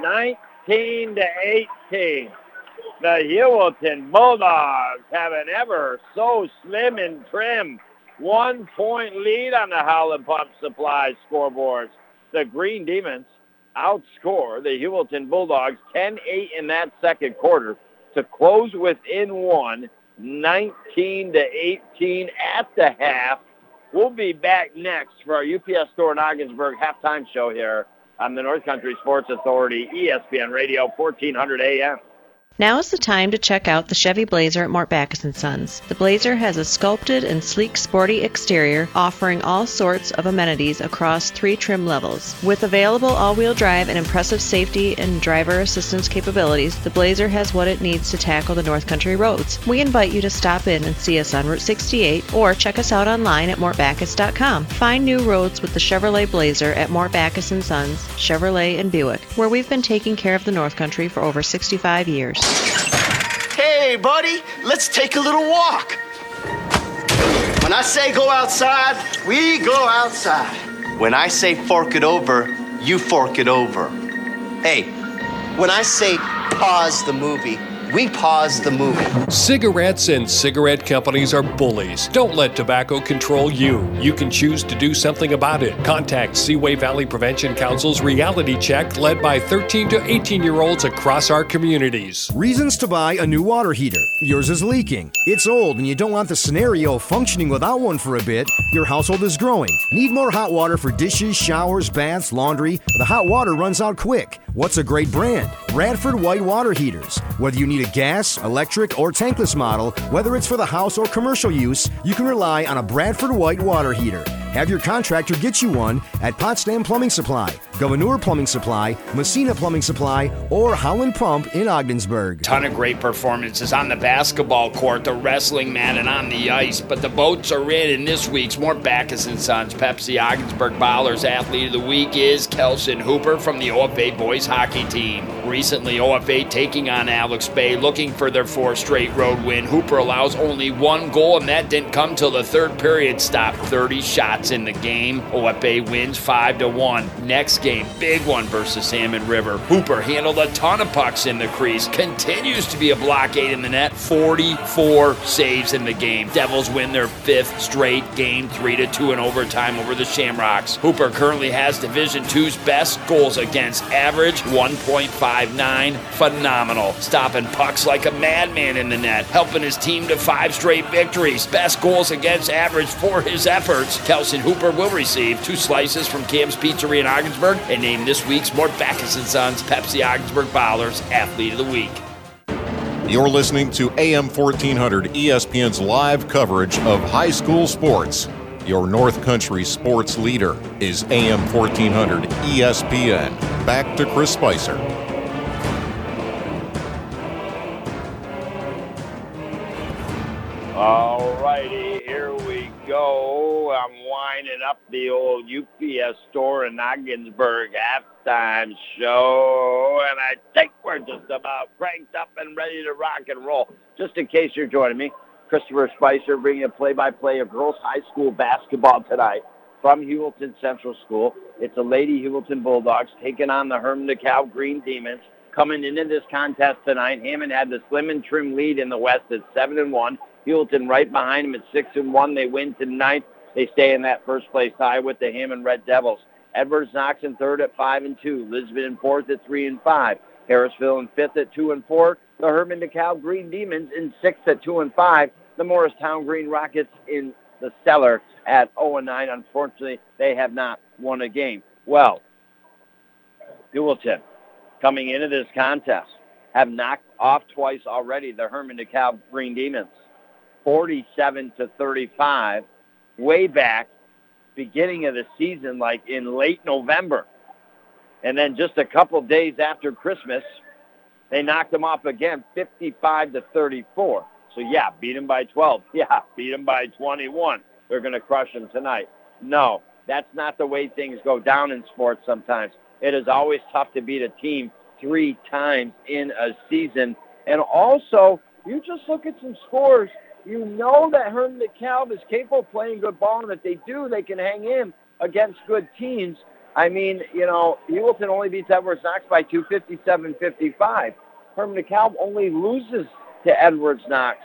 19 to 18. The Heuvelton Bulldogs have an ever so slim and trim one point lead on the Howland Pump Supply scoreboards. The Green Demons outscore the Heuvelton Bulldogs 10-8 in that second quarter to close within one, 19 to 18 at the half. We'll be back next for our UPS Store in Ogdensburg halftime show here on the North Country Sports Authority, ESPN Radio, 1400 AM. Now is the time to check out the Chevy Blazer at Mort Backus & Sons. The Blazer has a sculpted and sleek sporty exterior offering all sorts of amenities across three trim levels. With available all-wheel drive and impressive safety and driver assistance capabilities, the Blazer has what it needs to tackle the North Country roads. We invite you to stop in and see us on Route 68 or check us out online at mortbackus.com. Find new roads with the Chevrolet Blazer at Mort Backus & Sons, Chevrolet and Buick, where we've been taking care of the North Country for over 65 years. Hey, buddy, let's take a little walk. When I say go outside, we go outside. When I say fork it over, you fork it over. Hey, when I say pause the movie, we pause the movie. Cigarettes and cigarette companies are bullies. Don't let tobacco control you. You can choose to do something about it. Contact Seaway Valley Prevention Council's reality check led by 13 to 18 year olds across our communities. Reasons to buy a new water heater. Yours is leaking. It's old and you don't want the scenario functioning without one for a bit. Your household is growing. Need more hot water for dishes, showers, baths, laundry. The hot water runs out quick. What's a great brand? Bradford White Water Heaters. Whether you need a gas, electric, or tankless model, whether it's for the house or commercial use, you can rely on a Bradford White Water Heater. Have your contractor get you one at Potsdam Plumbing Supply, Gouverneur Plumbing Supply, Massena Plumbing Supply, or Howland Pump in Ogdensburg. Ton of great performances on the basketball court, the wrestling mat, and on the ice. But the boats are in, and this week's Mort Backus and Sons Pepsi Ogdensburg Ballers Athlete of the Week is Kelson Hooper from the OFA boys hockey team. Recently, OFA taking on Alex Bay, looking for their fourth straight road win. Hooper allows only one goal, and that didn't come till the third period. stop. 30 shots in the game. OFA wins 5 to 1. Next game, big one versus Salmon River. Hooper handled a ton of pucks in the crease. Continues to be a blockade in the net. 44 saves in the game. Devils win their fifth straight game, 3 to 2 in overtime over the Shamrocks. Hooper currently has Division 2's best goals against average, 1.59. Phenomenal. Stopping pucks like a madman in the net, helping his team to five straight victories. Best goals against average for his efforts. Kelson Hooper will receive two slices from Cam's Pizzeria in Ogdensburg and name this week's Mort Backus & Sons Pepsi Ogdensburg Bowlers Athlete of the Week. You're listening to AM 1400 ESPN's live coverage of high school sports. Your North Country sports leader is AM 1400 ESPN. Back to Chris Spicer. Go. I'm winding up the old UPS store in Ogdensburg halftime show, and I think we're just about cranked up and ready to rock and roll. Just in case you're joining me, Christopher Spicer bringing a play-by-play of girls high school basketball tonight from Heuvelton Central School. It's the Lady Heuvelton Bulldogs taking on the Hermon DeKalb Green Demons. Coming into this contest tonight, Hammond had the slim and trim lead in the West at 7 and 1. Heuvelton right behind him at 6 and 1. They win tonight. They stay in that first place tie with the Hammond Red Devils. Edwards Knox in third at 5 and 2. Lisbon in fourth at 3 and 5. Harrisville in fifth at 2 and 4. The Hermon DeKalb Green Demons in sixth at 2 and 5. The Morristown Green Rockets in the cellar at 0 and 9. Unfortunately, they have not won a game. Well, Heuvelton coming into this contest have knocked off twice already the Hermon DeKalb Green Demons. 47 to 35 way back beginning of the season like in late November. And then just a couple days after Christmas, they knocked them off again 55 to 34. So yeah, beat them by 12. Yeah, beat them by 21. They're going to crush them tonight. No, that's not the way things go down in sports sometimes. It is always tough to beat a team three times in a season. And also, you just look at some scores you know that Hermon DeKalb is capable of playing good ball, and if they do, they can hang in against good teams. I mean, you know, Heuvelton only beats Edwards Knox by 257-55. Hermon DeKalb only loses to Edwards Knox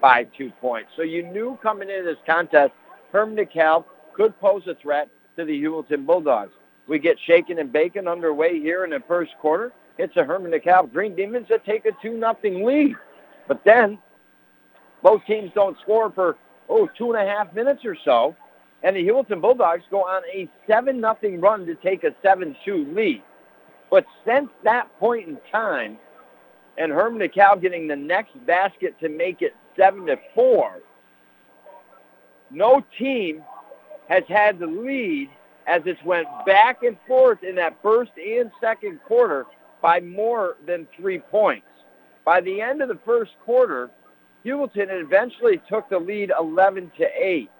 by two points. So you knew coming into this contest, Hermon DeKalb could pose a threat to the Heuvelton Bulldogs. We get shaken and bacon underway here in the first quarter. It's a Hermon DeKalb Green Demons that take a 2-0 lead. But then both teams don't score for, oh, two and a half minutes or so. And the Heuvelton Bulldogs go on a 7 nothing run to take a 7-2 lead. But since that point in time, and Hermon DeKalb getting the next basket to make it 7 to 4, no team has had the lead as it's went back and forth in that first and second quarter by more than three points. By the end of the first quarter, Heuvelton eventually took the lead 11 to 8.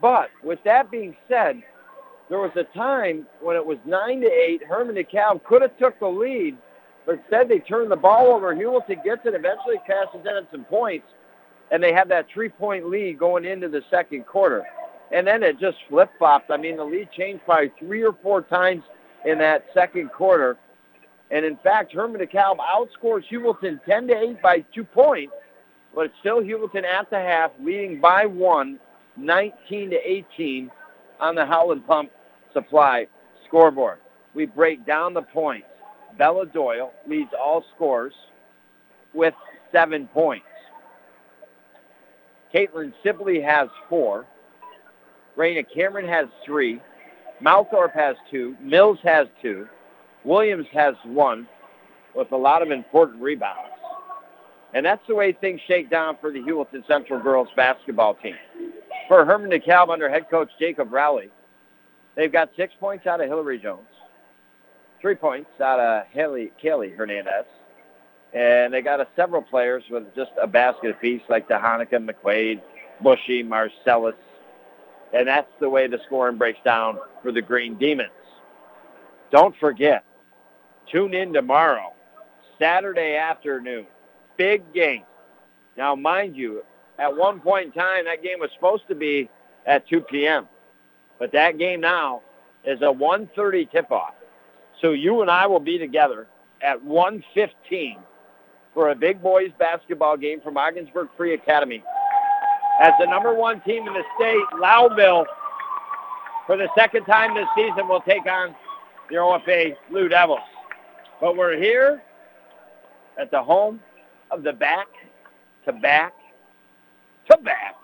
But with that being said, there was a time when it was 9 to 8. Hermon DeKalb could have took the lead, But instead, they turned the ball over. Heuvelton gets it, eventually passes in some points, and they have that three-point lead going into the second quarter. And then it just flip-flopped. I mean, the lead changed probably three or four times in that second quarter. And in fact, Hermon DeKalb outscores Heuvelton 10 to 8 by two points, but it's still Heuvelton at the half, leading by one, 19 to 18 on the Howland Pump Supply scoreboard. We break down the points. Bella Doyle leads all scores with seven points. Caitlin Sibley has four. Raina Cameron has three. Malthorpe has two. Mills has two. Williams has one with a lot of important rebounds. And that's the way things shake down for the Heuvelton Central girls basketball team. For Hermon DeKalb under head coach Jacob Rowley, they've got six points out of Hillary Jones, three points out of Haley, Kaylee Hernandez, and they got a, several players with just a basket apiece like DeHanuka, McQuaid, Bushy, Marcellus, and that's the way the scoring breaks down for the Green Demons. Don't forget, tune in tomorrow, Saturday afternoon, big game. Now, mind you, at one point in time, that game was supposed to be at 2 p.m., but that game now is a 1.30 tip-off. So you and I will be together at 1.15 for a big boys basketball game from Ogdensburg Free Academy. As the number one team in the state, Lowville, for the second time this season, will take on the OFA Blue Devils. But we're here at the home of the back to back to back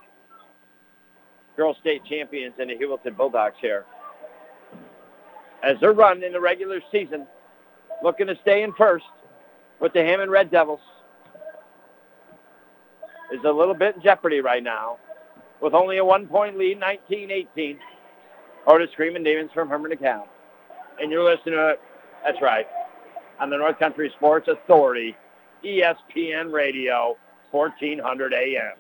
girls state champions in the Heuvelton Bulldogs here. As they're running in the regular season, looking to stay in first with the Hammond Red Devils is a little bit in jeopardy right now with only a one-point lead, 19-18. Or the Screaming Demons from Hermon DeKalb. And you're listening to it, that's right, on the North Country Sports Authority, ESPN Radio, 1400 AM.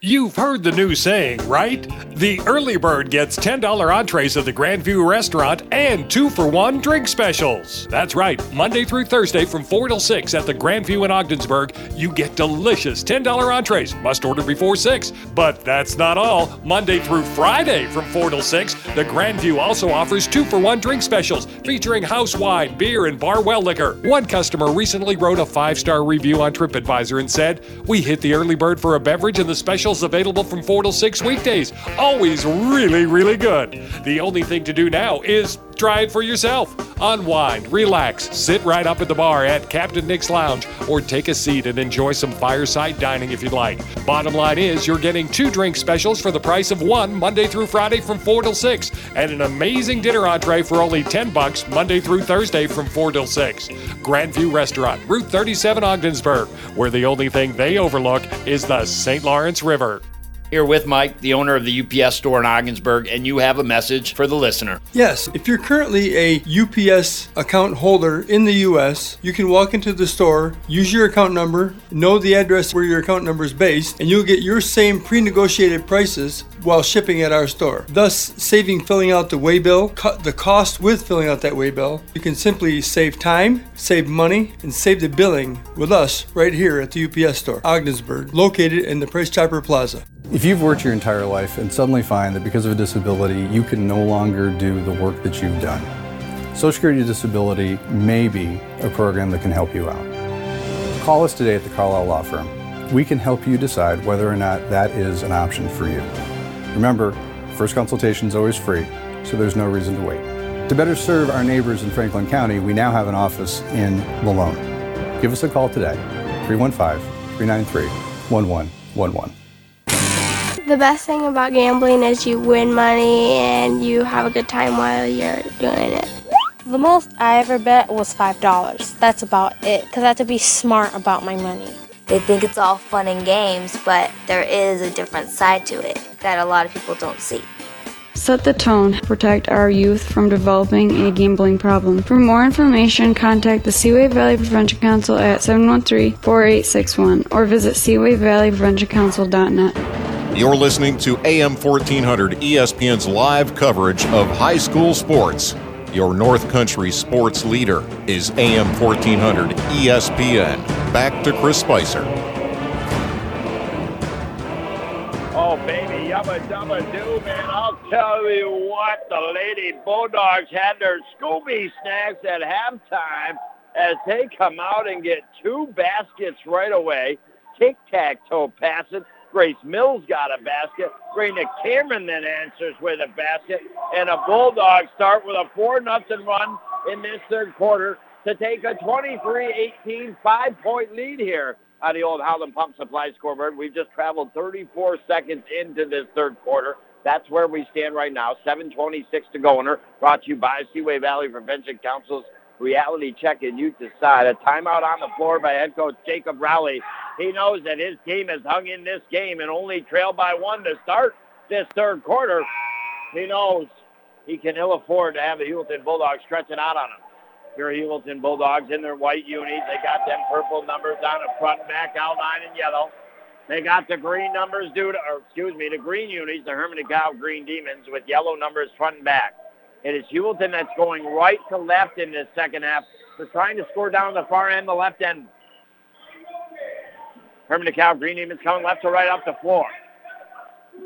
You've heard the new saying, right? The early bird gets $10 entrees at the Grandview restaurant and two for one drink specials. That's right, Monday through Thursday from 4 till 6 at the Grandview in Ogdensburg, you get delicious $10 entrees. Must order before 6. But that's not all. Monday through Friday from 4 till 6, the Grandview also offers two for one drink specials featuring house wine, beer, and bar well liquor. One customer recently wrote a five star review on TripAdvisor and said, We hit the early bird for a beverage and the specials available from 4 to 6 weekdays. Always really, really good. The only thing to do now is try it for yourself. Unwind, relax, sit right up at the bar at Captain Nick's Lounge, or take a seat and enjoy some fireside dining if you'd like. Bottom line is, you're getting two drink specials for the price of one Monday through Friday from 4 till 6, and an amazing dinner entree for only 10 bucks Monday through Thursday from 4 till 6. Grandview Restaurant, Route 37 Ogdensburg, where the only thing they overlook is the St. Lawrence River. Here with Mike, the owner of the UPS store in Ogdensburg, and you have a message for the listener. Yes, if you're currently a UPS account holder in the US, you can walk into the store, use your account number, know the address where your account number is based, and you'll get your same pre negotiated prices while shipping at our store, thus saving filling out the waybill, cut the cost with filling out that waybill. You can simply save time, save money, and save the billing with us right here at the UPS store, Ogdensburg, located in the Price Chopper Plaza. If you've worked your entire life and suddenly find that because of a disability you can no longer do the work that you've done, Social Security Disability may be a program that can help you out. Call us today at the Carlisle Law Firm. We can help you decide whether or not that is an option for you. Remember, first consultation is always free, so there's no reason to wait. To better serve our neighbors in Franklin County, we now have an office in Malone. Give us a call today, 315 393 1111. The best thing about gambling is you win money and you have a good time while you're doing it. The most I ever bet was $5. That's about it, because I have to be smart about my money. They think it's all fun and games, but there is a different side to it that a lot of people don't see. Set the tone. Protect our youth from developing a gambling problem. For more information, contact the Seaway Valley Prevention Council at 713-4861 or visit seawayvalleypreventioncouncil.net. You're listening to AM 1400 ESPN's live coverage of high school sports. Your North Country sports leader is AM 1400 ESPN. Back to Chris Spicer. Oh, baby, yabba dabba doo, man. Tell you what, the Lady Bulldogs had their Scooby snacks at halftime as they come out and get two baskets right away. Tic-tac-toe passes. Grace Mills got a basket. Raina Cameron then answers with a basket. And a Bulldogs start with a 4 nothing run in this third quarter to take a 23-18 five-point lead here on the old Howland Pump Supply scoreboard. We've just traveled 34 seconds into this third quarter. That's where we stand right now. 7.26 to go in her. Brought to you by Seaway Valley Prevention Council's reality check and Youth Decide. A timeout on the floor by head coach Jacob Rowley. He knows that his team has hung in this game and only trailed by one to start this third quarter. He knows he can ill afford to have the Heuvelton Bulldogs stretching out on him. Here Heuvelton Bulldogs in their white unis. They got them purple numbers on the front back outline in yellow. They got the green numbers due to, or excuse me, the green unis, the Hermon DeKalb Green Demons with yellow numbers front and back. It is Heuvelton that's going right to left in this second half. They're trying to score down the far end, the left end. Hermon DeKalb Green Demons coming left to right off the floor.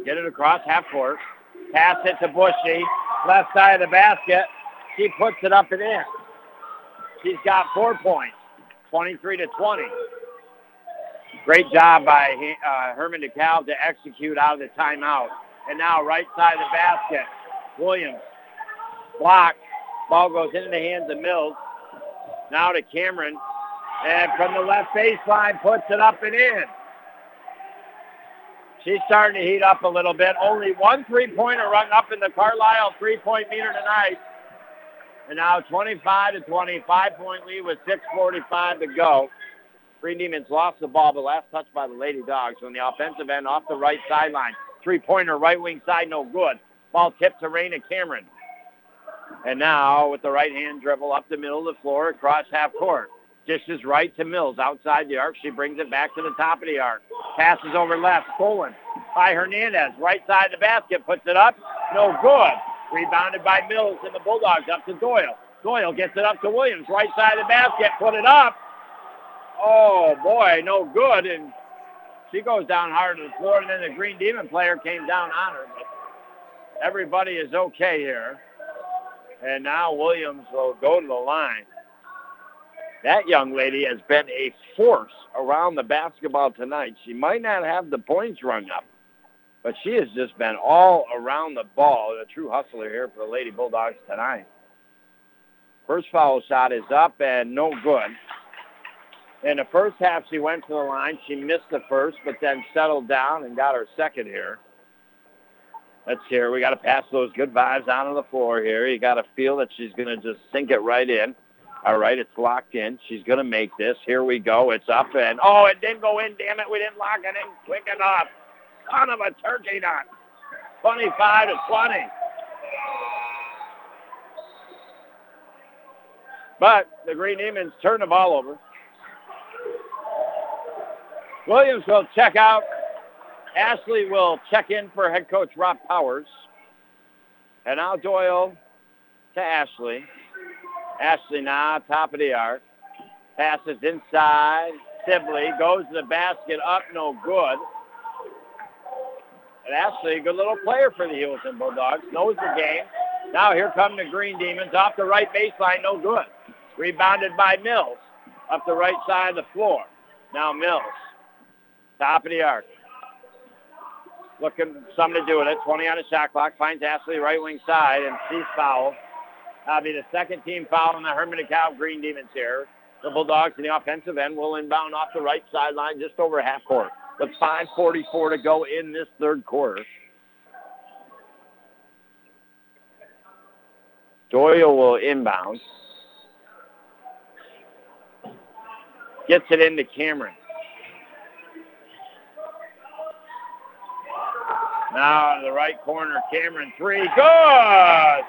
Get it across half court. Pass it to Bushy. Left side of the basket. She puts it up and in. She's got four points, 23 to 20. Great job by uh, Hermon DeKalb to execute out of the timeout. And now right side of the basket, Williams block. Ball goes into the hands of Mills. Now to Cameron. And from the left baseline, puts it up and in. She's starting to heat up a little bit. Only one three-pointer run up in the Carlisle three-point meter tonight. And now 25 to 25 point lead with 6.45 to go. Green Demons lost the ball, but last touch by the Lady Dogs on the offensive end off the right sideline. Three-pointer, right wing side, no good. Ball tipped to Raina Cameron. And now with the right hand dribble up the middle of the floor across half court. Dishes right to Mills outside the arc. She brings it back to the top of the arc. Passes over left. Stolen by Hernandez. Right side of the basket. Puts it up. No good. Rebounded by Mills and the Bulldogs up to Doyle. Doyle gets it up to Williams. Right side of the basket. Put it up. Oh, boy. No good. And she goes down hard to the floor. And then the Green Demon player came down on her. But everybody is okay here. And now Williams will go to the line. That young lady has been a force around the basketball tonight. She might not have the points rung up, but she has just been all around the ball. A true hustler here for the Lady Bulldogs tonight. First foul shot is up and no good. In the first half, she went to the line. She missed the first, but then settled down and got her second here. Let's hear. We got to pass those good vibes out on the floor here. You got to feel that she's going to just sink it right in. All right, it's locked in. She's going to make this. Here we go. It's up and oh, it didn't go in. Damn it, we didn't lock it in quick enough. Son of a turkey nut. 25 to 20. But the Green Demons turn the ball over. Williams will check out Ashley will check in for head coach Rob Powers. And now Doyle to Ashley. Ashley now, top of the arc. Passes inside. Sibley goes to the basket, up, no good. And Ashley, a good little player for the Heuvelton Bulldogs, knows the game. Now here come the Green Demons off the right baseline, no good. Rebounded by Mills up the right side of the floor. Now Mills, top of the arc looking something to do with it. 20 on the shot clock. Finds Ashley right wing side and she's fouled. That'll be the second team foul on the Hermon DeKalb Green Demons here. The Bulldogs in the offensive end will inbound off the right sideline just over half court. With 5.44 to go in this third quarter. Doyle will inbound. Gets it into Cameron. Now to the right corner, Cameron three. Good!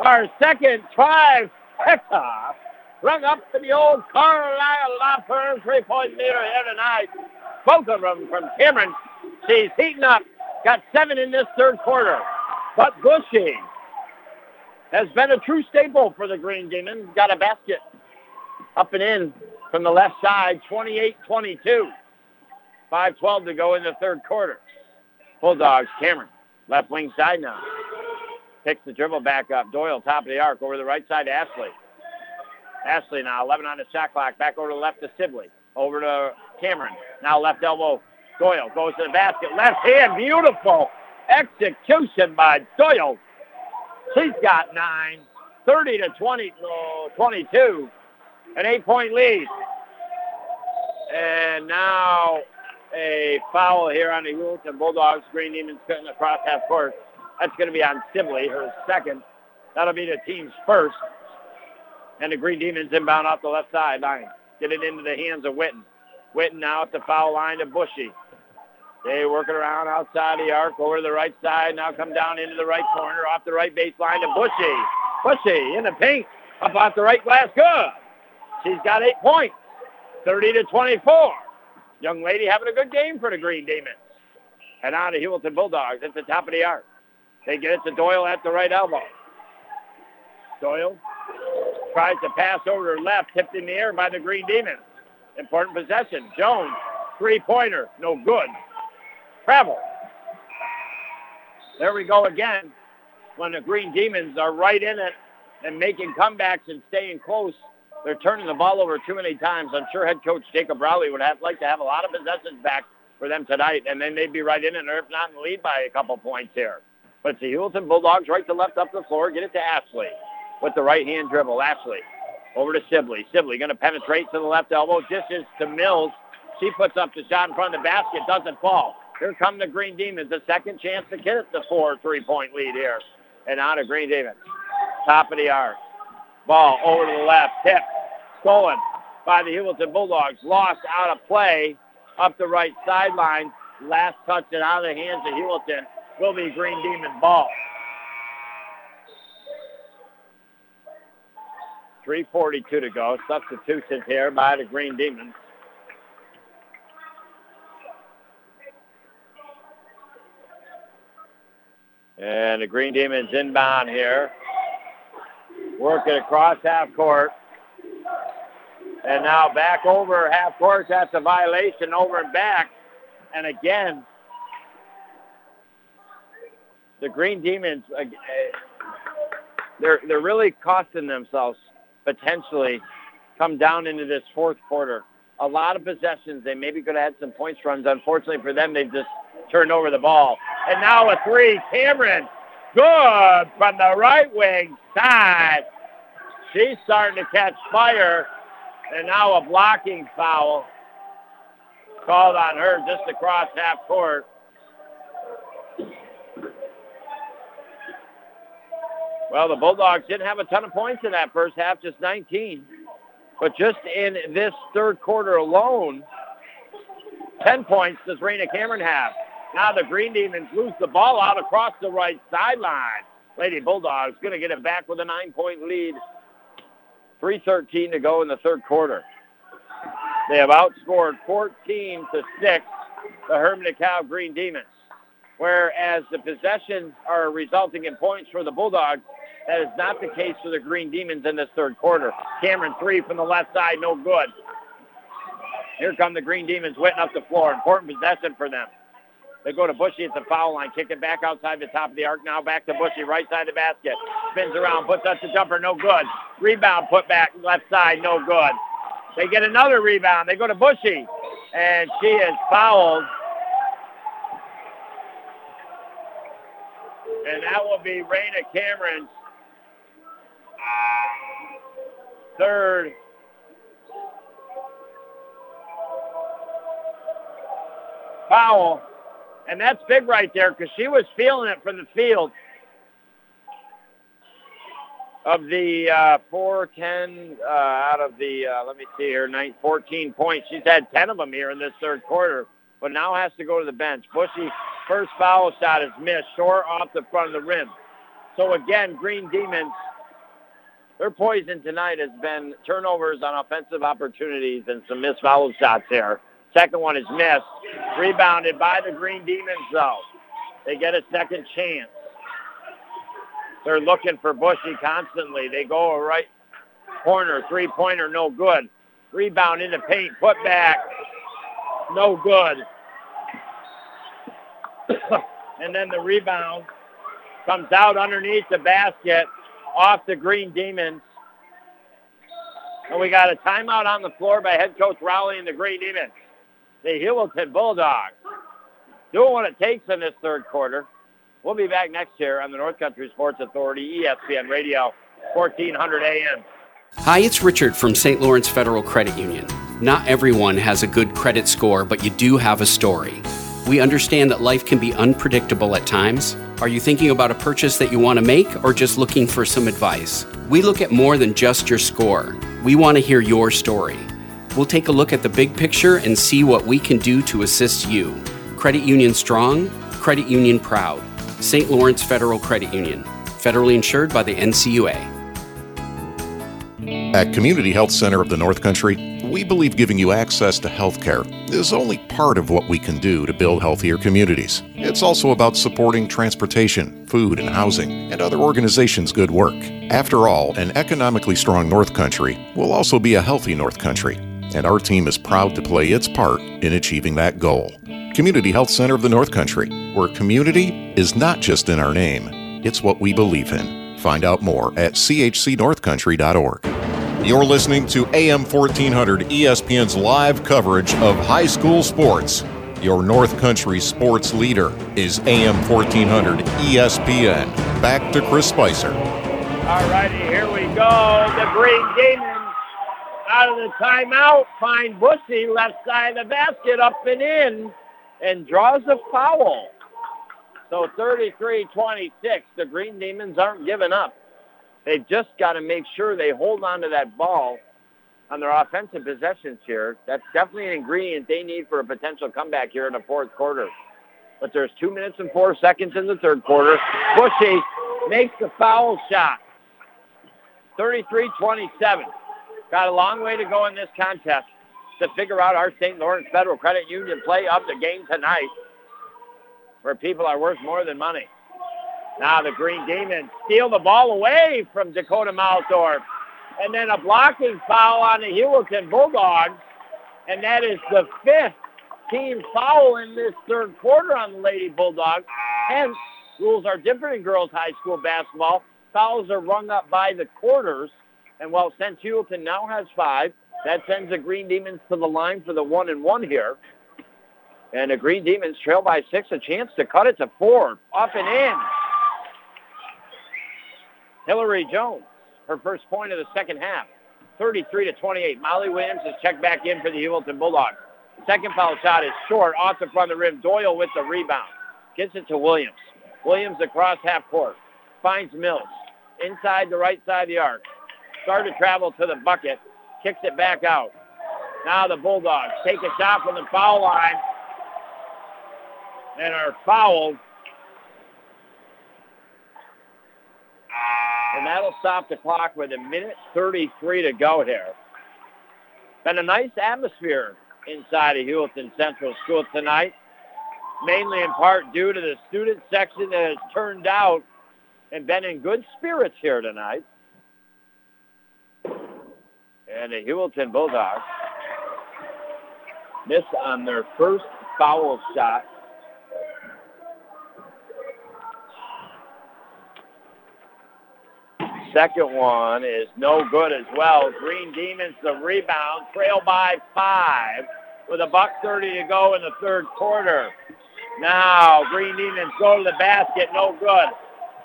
Our second try, Pekka. Rung up to the old Carlisle Firm three-point meter here tonight. Both of them from Cameron. She's heating up. Got seven in this third quarter. But Bushy has been a true staple for the Green Demons. Got a basket up and in from the left side, 28-22. 5-12 to go in the third quarter. Bulldogs, Cameron, left wing side now. Picks the dribble back up. Doyle, top of the arc, over the right side to Ashley. Ashley now, 11 on the shot clock. Back over to the left to Sibley. Over to Cameron. Now left elbow. Doyle goes to the basket. Left hand, beautiful execution by Doyle. She's got nine. 30 to 20, no, 22. An eight-point lead. And now a foul here on the Heuvelton Bulldogs. Green Demons cutting across half court. That's going to be on Sibley, her second. That'll be the team's first. And the Green Demons inbound off the left side line. Get it into the hands of Witten. Witten now at the foul line to Bushy. They working around outside the arc over to the right side. Now come down into the right corner off the right baseline to Bushy. Bushy in the paint. Up off the right glass. Good. She's got eight points. 30 to 24. Young lady having a good game for the Green Demons. And on to Heuvelton Bulldogs at the top of the arc. They get it to Doyle at the right elbow. Doyle tries to pass over to left, tipped in the air by the Green Demons. Important possession. Jones, three-pointer, no good. Travel. There we go again. When the Green Demons are right in it and making comebacks and staying close, they're turning the ball over too many times. I'm sure head coach Jacob Rowley would have like to have a lot of possessions back for them tonight, and then they'd be right in it, or if not in the lead by a couple points here. But it's the Heuvelton Bulldogs right to left up the floor. Get it to Ashley with the right hand dribble. Ashley over to Sibley. Sibley going to penetrate to the left elbow. Dishes to Mills. She puts up the shot in front of the basket. Doesn't fall. Here come the Green Demons. A second chance to get it the four three-point lead here. And out of Green Demons. Top of the arc. Ball over to the left. Tip. Stolen by the Heuvelton Bulldogs. Lost out of play up the right sideline. Last touch it out of the hands of Heuvelton will be Green Demon ball. 3.42 to go. Substitutions here by the Green Demons. And the Green Demons inbound here. Working across half court. And now back over half court. That's a violation over and back. And again, the Green Demons, uh, they're, they're really costing themselves potentially come down into this fourth quarter. A lot of possessions. They maybe could have had some points runs. Unfortunately for them, they've just turned over the ball. And now a three. Cameron, good from the right wing side. She's starting to catch fire. And now a blocking foul called on her just across half court. Well, the Bulldogs didn't have a ton of points in that first half, just 19. But just in this third quarter alone, 10 points does Raina Cameron have. Now the Green Demons lose the ball out across the right sideline. Lady Bulldogs going to get it back with a nine-point lead. 3.13 to go in the third quarter. They have outscored 14 to 6 the Hermon DeKalb Green Demons. Whereas the possessions are resulting in points for the Bulldogs, that is not the case for the Green Demons in this third quarter. Cameron three from the left side, no good. Here come the Green Demons wetting up the floor. Important possession for them. They go to Bushy at the foul line, kick it back outside the top of the arc. Now back to Bushy, right side of the basket. Spins around, puts up the jumper, no good. Rebound, put back left side, no good. They get another rebound. They go to Bushy, and she is fouled. And that will be Raina Cameron's third foul. And that's big right there because she was feeling it from the field. Of the uh, 4, 10, uh, out of the, uh, let me see here, 9, 14 points. She's had 10 of them here in this third quarter, but now has to go to the bench. Bushy, first foul shot is missed, short off the front of the rim. So again, Green Demons, their poison tonight has been turnovers on offensive opportunities and some missed foul shots here. Second one is missed. Rebounded by the Green Demons, though. They get a second chance. They're looking for Bushy constantly. They go right corner, three-pointer, no good. Rebound into paint, put back, no good. and then the rebound comes out underneath the basket off the Green Demons. And we got a timeout on the floor by head coach Rowley and the Green Demons. The Heuvelton Bulldogs doing what it takes in this third quarter. We'll be back next year on the North Country Sports Authority, ESPN Radio, 1400 AM. Hi, it's Richard from St. Lawrence Federal Credit Union. Not everyone has a good credit score, but you do have a story. We understand that life can be unpredictable at times. Are you thinking about a purchase that you want to make or just looking for some advice? We look at more than just your score. We want to hear your story. We'll take a look at the big picture and see what we can do to assist you. Credit Union Strong, Credit Union Proud. St. Lawrence Federal Credit Union, federally insured by the NCUA. At Community Health Center of the North Country, we believe giving you access to health care is only part of what we can do to build healthier communities. It's also about supporting transportation, food, and housing, and other organizations' good work. After all, an economically strong North Country will also be a healthy North Country, and our team is proud to play its part in achieving that goal. Community Health Center of the North Country, where community is not just in our name, it's what we believe in. Find out more at chcnorthcountry.org. You're listening to AM 1400 ESPN's live coverage of high school sports. Your North Country sports leader is AM 1400 ESPN. Back to Chris Spicer. All righty, here we go. The Green Demons out of the timeout find Bushy left side of the basket up and in and draws a foul. So 33-26, the Green Demons aren't giving up. They've just got to make sure they hold on to that ball on their offensive possessions here. That's definitely an ingredient they need for a potential comeback here in the fourth quarter. But there's two minutes and four seconds in the third quarter. Bushy makes the foul shot. 33-27. Got a long way to go in this contest to figure out our St. Lawrence Federal Credit Union play of the game tonight where people are worth more than money. Now the Green Demons steal the ball away from Dakota Malthorpe. And then a blocking foul on the Heuvelton Bulldogs. And that is the fifth team foul in this third quarter on the Lady Bulldogs. Hence, rules are different in girls high school basketball. Fouls are rung up by the quarters. And while St. Heuvelton now has five, that sends the Green Demons to the line for the one and one here. And the Green Demons trail by six, a chance to cut it to four. Up and in. Hillary Jones, her first point of the second half. 33 to 28. Molly Williams is checked back in for the Heuvelton Bulldogs. Second foul shot is short off the front of the rim. Doyle with the rebound. Gets it to Williams. Williams across half court. Finds Mills. Inside the right side of the arc. Start to travel to the bucket. Kicks it back out. Now the Bulldogs take a shot from the foul line and are fouled. And that'll stop the clock with a minute 33 to go here. Been a nice atmosphere inside of Heuvelton Central School tonight, mainly in part due to the student section that has turned out and been in good spirits here tonight. And the Heuvelton Bulldogs miss on their first foul shot Second one is no good as well. Green Demons the rebound, trail by five with a buck 30 to go in the third quarter. Now Green Demons go to the basket, no good.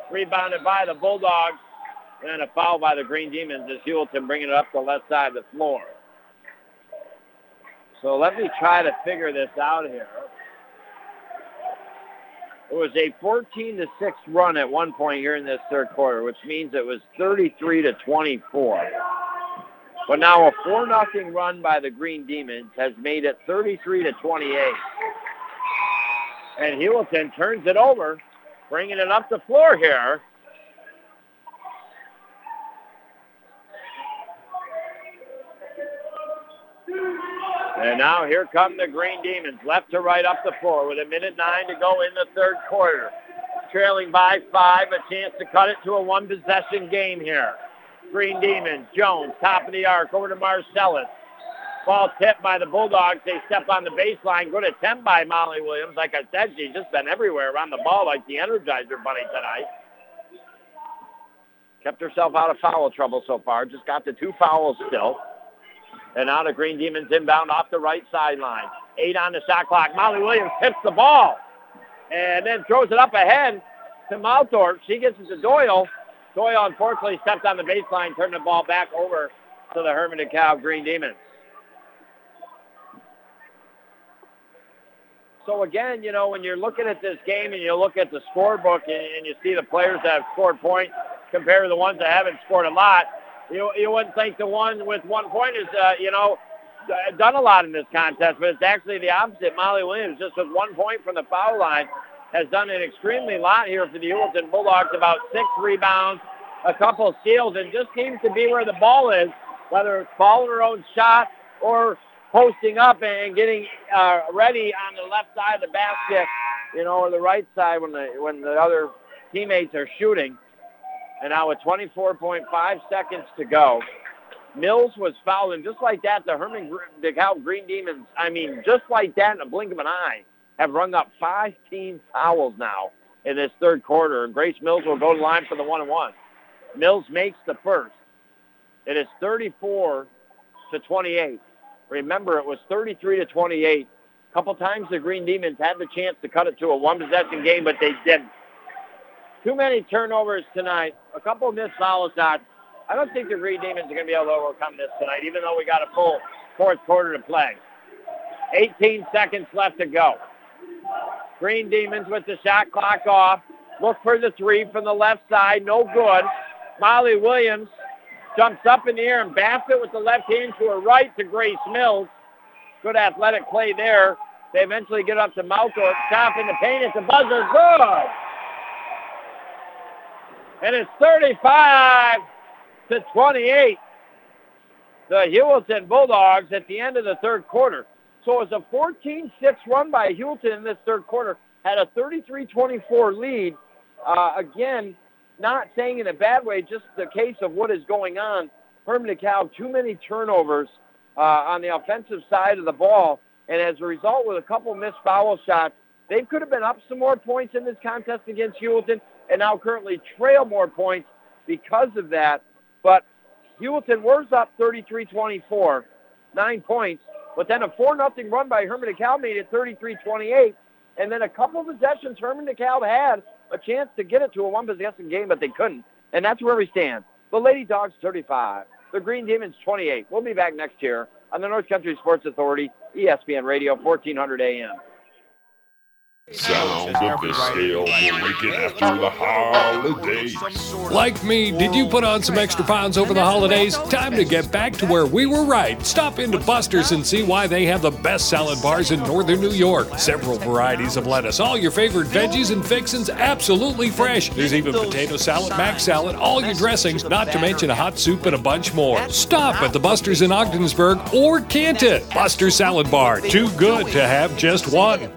Rebounded by the Bulldogs. And a foul by the Green Demons as Heuvelton bringing it up the left side of the floor. So let me try to figure this out here. It was a 14 to 6 run at one point here in this third quarter, which means it was 33 to 24. But now a 4 nothing run by the Green Demons has made it 33 to 28. And Heuvelton turns it over, bringing it up the floor here. And now here come the Green Demons, left to right up the floor with a minute nine to go in the third quarter. trailing by five, a chance to cut it to a one-possession game here. Green Demons, Jones, top of the arc, over to Marcellus. Ball tipped by the Bulldogs. They step on the baseline. Good attempt by Molly Williams. Like I said, she's just been everywhere around the ball like the Energizer Bunny tonight. Kept herself out of foul trouble so far. Just got the two fouls still. And now the Green Demons inbound off the right sideline. Eight on the shot clock. Molly Williams tips the ball and then throws it up ahead to Malthorpe. She gets it to Doyle. Doyle unfortunately stepped on the baseline, turned the ball back over to the Hermon DeKalb Green Demons. So again, you know, when you're looking at this game and you look at the scorebook and, and you see the players that have scored points compared to the ones that haven't scored a lot, you, you wouldn't think the one with one point is, uh, you know, done a lot in this contest, but it's actually the opposite. Molly Williams, just with one point from the foul line, has done an extremely lot here for the Heuvelton Bulldogs, about six rebounds, a couple steals, and just seems to be where the ball is, whether it's following her own shot or posting up and getting uh, ready on the left side of the basket, you know, or the right side when the when the other teammates are shooting. And now with 24.5 seconds to go, Mills was fouled, and just like that, the Hermon DeKalb Green Demons, I mean, just like that in a blink of an eye, have rung up five team fouls now in this third quarter. And Grace Mills will go to line for the one and one. Mills makes the first. It is 34 to 28. Remember, it was 33 to 28. A couple times the Green Demons had the chance to cut it to a one-possession game, but they didn't. Too many turnovers tonight. A couple of missed foul shots. I don't think the Green Demons are going to be able to overcome this tonight, even though we got a full fourth quarter to play. 18 seconds left to go. Green Demons with the shot clock off. Look for the three from the left side. No good. Molly Williams jumps up in the air and bats it with the left hand to her right to Grace Mills. Good athletic play there. They eventually get up to Malthorpe. Top in the paint. It's a buzzer. Good. And it's 35 to 28. The Heuvelton Bulldogs at the end of the third quarter. So it was a 14-6 run by Heuvelton in this third quarter. Had a 33-24 lead. Uh, again, not saying in a bad way, just the case of what is going on. Hermon DeKalb, too many turnovers uh, on the offensive side of the ball. And as a result, with a couple missed foul shots, they could have been up some more points in this contest against Heuvelton and now currently trail more points because of that. But Heuvelton was up 33-24, nine points. But then a 4-0 run by Hermon DeKalb made it 33-28. And then a couple of possessions Hermon DeKalb had a chance to get it to a one-possession game, but they couldn't. And that's where we stand. The Lady Dogs 35. The Green Demons 28. We'll be back next year on the North Country Sports Authority, ESPN Radio, 1400 AM. Sound of the scale breaking after the holidays. Like me, did you put on some extra pounds over the holidays? Time to get back to where we were right. Stop into Buster's and see why they have the best salad bars in northern New York. Several varieties of lettuce, all your favorite veggies and fixins absolutely fresh. There's even potato salad, mac salad, all your dressings, not to mention a hot soup and a bunch more. Stop at the Buster's in Ogdensburg or Canton. Buster's Salad Bar, too good to have just one.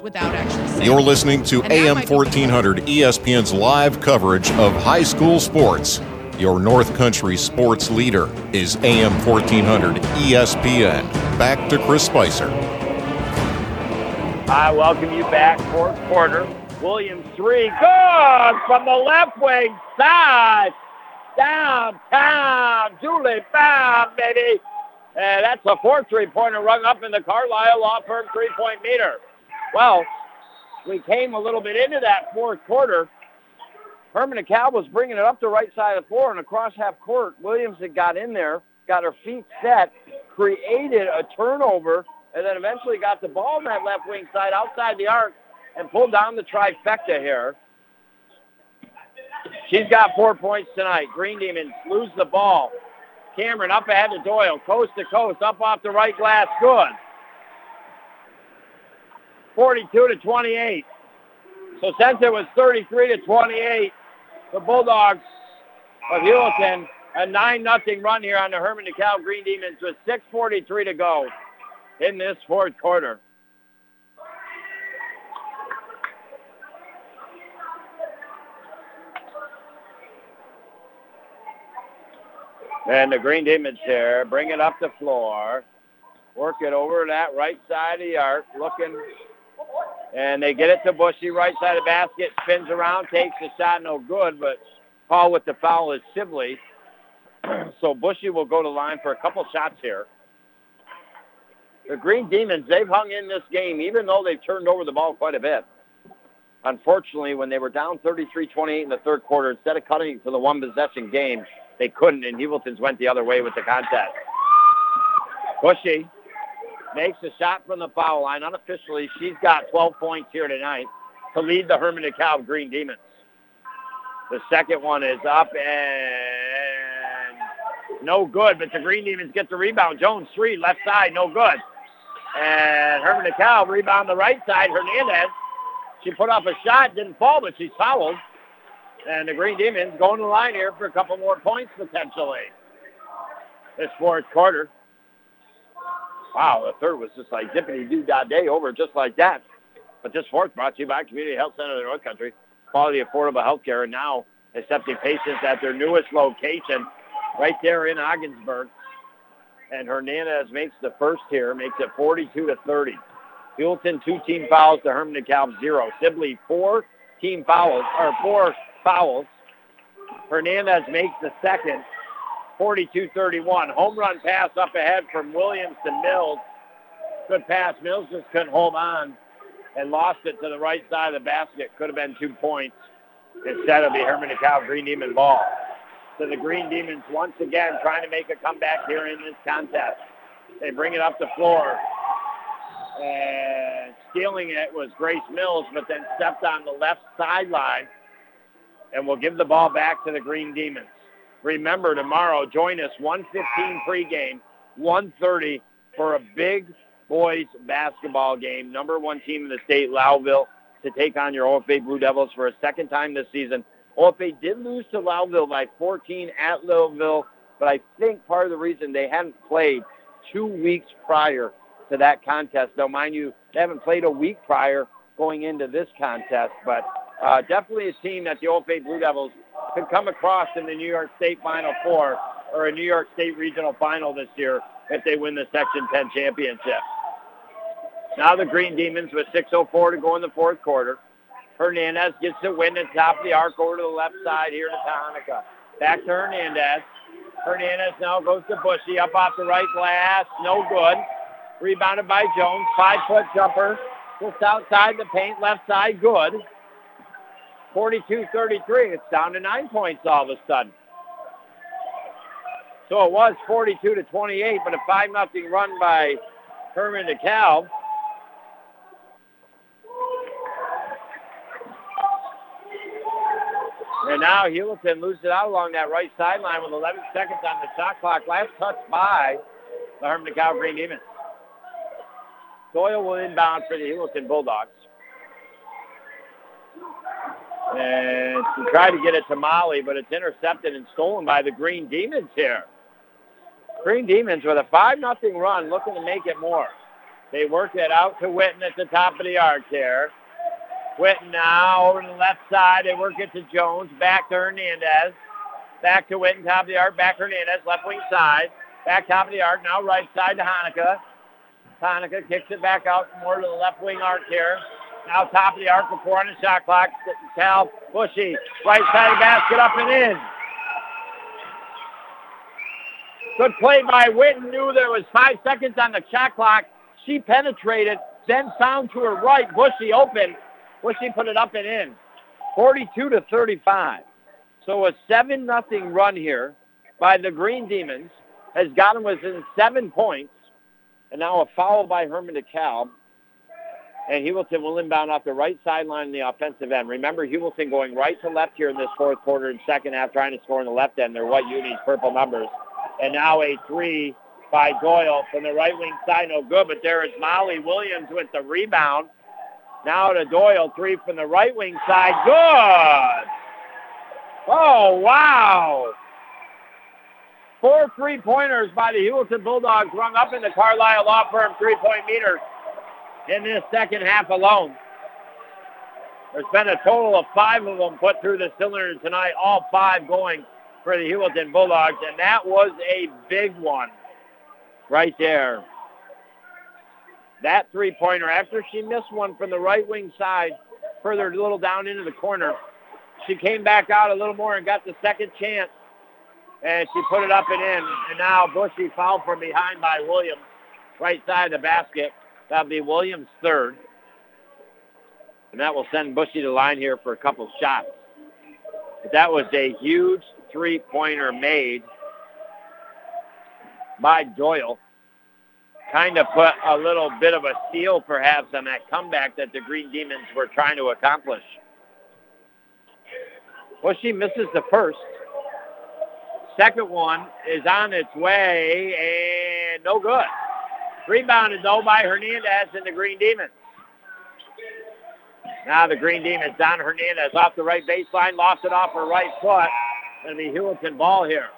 You're listening to AM 1400 ESPN's live coverage of high school sports. Your North Country sports leader is AM 1400 ESPN. Back to Chris Spicer. I welcome you back, fourth quarter. Williams three, good from the left wing side. Downtown, Julie Brown, baby. And that's a fourth three-pointer rung up in the Carlisle Law Firm three-point meter. Well, we came a little bit into that fourth quarter. Hermon DeKalb was bringing it up the right side of the floor and across half court. Williams had got in there, got her feet set, created a turnover, and then eventually got the ball on that left wing side outside the arc and pulled down the trifecta here. She's got four points tonight. Green Demons lose the ball. Cameron up ahead to Doyle, coast to coast, up off the right glass, good. 42 to 28. So since it was 33 to 28, the Bulldogs of Heuvelton a 9 nothing run here on the Hermon DeKalb Green Demons with 6.43 to go in this fourth quarter. And the Green Demons here bring it up the floor, work it over that right side of the arc, looking, and they get it to Bushy, right side of the basket, spins around, takes the shot, no good, but call with the foul is Sibley. so Bushy will go to line for a couple shots here. The Green Demons, they've hung in this game, even though they've turned over the ball quite a bit. Unfortunately, when they were down 33-28 in the third quarter, instead of cutting for the one possession game, they couldn't, and Heuvelton's went the other way with the contest. Bushy makes a shot from the foul line. Unofficially, she's got 12 points here tonight to lead the Hermon DeKalb Green Demons. The second one is up and no good, but the Green Demons get the rebound. Jones three, left side, no good. And Hermon DeKalb rebound the right side. Hernandez, she put up a shot, didn't fall, but she's fouled. And the Green Demons going to the line here for a couple more points potentially. This fourth quarter. Wow, the third was just like dippity doo da day over just like that. But this fourth brought to you by Community Health Center of the North Country. Quality affordable health care and now accepting patients at their newest location right there in Ogdensburg. And Hernandez makes the first here, makes it 42 to 30. Heuvelton two team fouls to Hermon DeKalb zero. Sibley four team fouls or four fouls. Hernandez makes the second, 42-31. Home run pass up ahead from Williams to Mills. Good pass. Mills just couldn't hold on and lost it to the right side of the basket. Could have been two points instead of the Hermon DeKalb Green Demon ball. So the Green Demons once again trying to make a comeback here in this contest. They bring it up the floor. And stealing it was Grace Mills, but then stepped on the left sideline and will give the ball back to the Green Demons. Remember, tomorrow, join us 115 pregame, 130 for a big boys basketball game. Number one team in the state, Lowville, to take on your OFA Blue Devils for a second time this season. OFA did lose to Lowville by 14 at Lowville, but I think part of the reason they hadn't played two weeks prior to that contest. Now, mind you, they haven't played a week prior going into this contest, but uh, definitely a team that the Old OFA Blue Devils could come across in the New York State Final Four or a New York State Regional Final this year if they win the Section 10 championship. Now the Green Demons with 6.04 to go in the fourth quarter. Hernandez gets the win at top of the arc over to the left side here to Tahanika. Back to Hernandez. Hernandez now goes to Bushy up off the right glass. No good. Rebounded by Jones. Five-foot jumper. Just outside the paint. Left side. Good. 42-33. It's down to nine points all of a sudden. So it was 42 to 28, but a 5 nothing run by Hermon DeKalb. And now Heuvelton loses it out along that right sideline with 11 seconds on the shot clock. Last touch by the Hermon DeKalb Green Demons. Doyle will inbound for the Heuvelton Bulldogs. And she tried to get it to Molly, but it's intercepted and stolen by the Green Demons here. Green Demons with a 5 nothing run looking to make it more. They work it out to Witten at the top of the arc here. Witten now over to the left side. They work it to Jones. Back to Hernandez. Back to Witten, top of the arc. Back to Hernandez, left wing side. Back top of the arc. Now right side to Hanukkah. Hanukkah kicks it back out more to the left wing arc here. Now top of the arc before on the shot clock. Cal Bushy. Right side of the basket up and in. Good play by Witten. Knew there was five seconds on the shot clock. She penetrated, then found to her right. Bushy open. Bushy put it up and in. 42 to 35. So a 7 nothing run here by the Green Demons has gotten within seven points. And now a foul by Hermon DeKalb. And Heuvelton will inbound off the right sideline in the offensive end. Remember, Heuvelton going right to left here in this fourth quarter and second half, trying to score in the left end. They're white unis, purple numbers. And now a three by Doyle from the right wing side, no good. But there is Molly Williams with the rebound. Now to Doyle, three from the right wing side, good. Oh, wow. Four three-pointers by the Heuvelton Bulldogs rung up in the Carlisle Law Firm three-point meter in this second half alone. There's been a total of five of them put through the cylinder tonight, all five going for the Heuvelton Bulldogs, and that was a big one right there. That three-pointer, after she missed one from the right wing side, further a little down into the corner, she came back out a little more and got the second chance, and she put it up and in. And now Bushy fouled from behind by Williams, right side of the basket. That'll be Williams' third. And that will send Bushy to line here for a couple shots. But that was a huge three-pointer made by Doyle. Kind of put a little bit of a seal, perhaps, on that comeback that the Green Demons were trying to accomplish. Well, she misses the first. Second one is on its way and no good. Rebounded though by Hernandez and the Green Demons. Now the Green Demons, Don Hernandez off the right baseline, lost it off her right foot. Going to be Heuvelton ball here.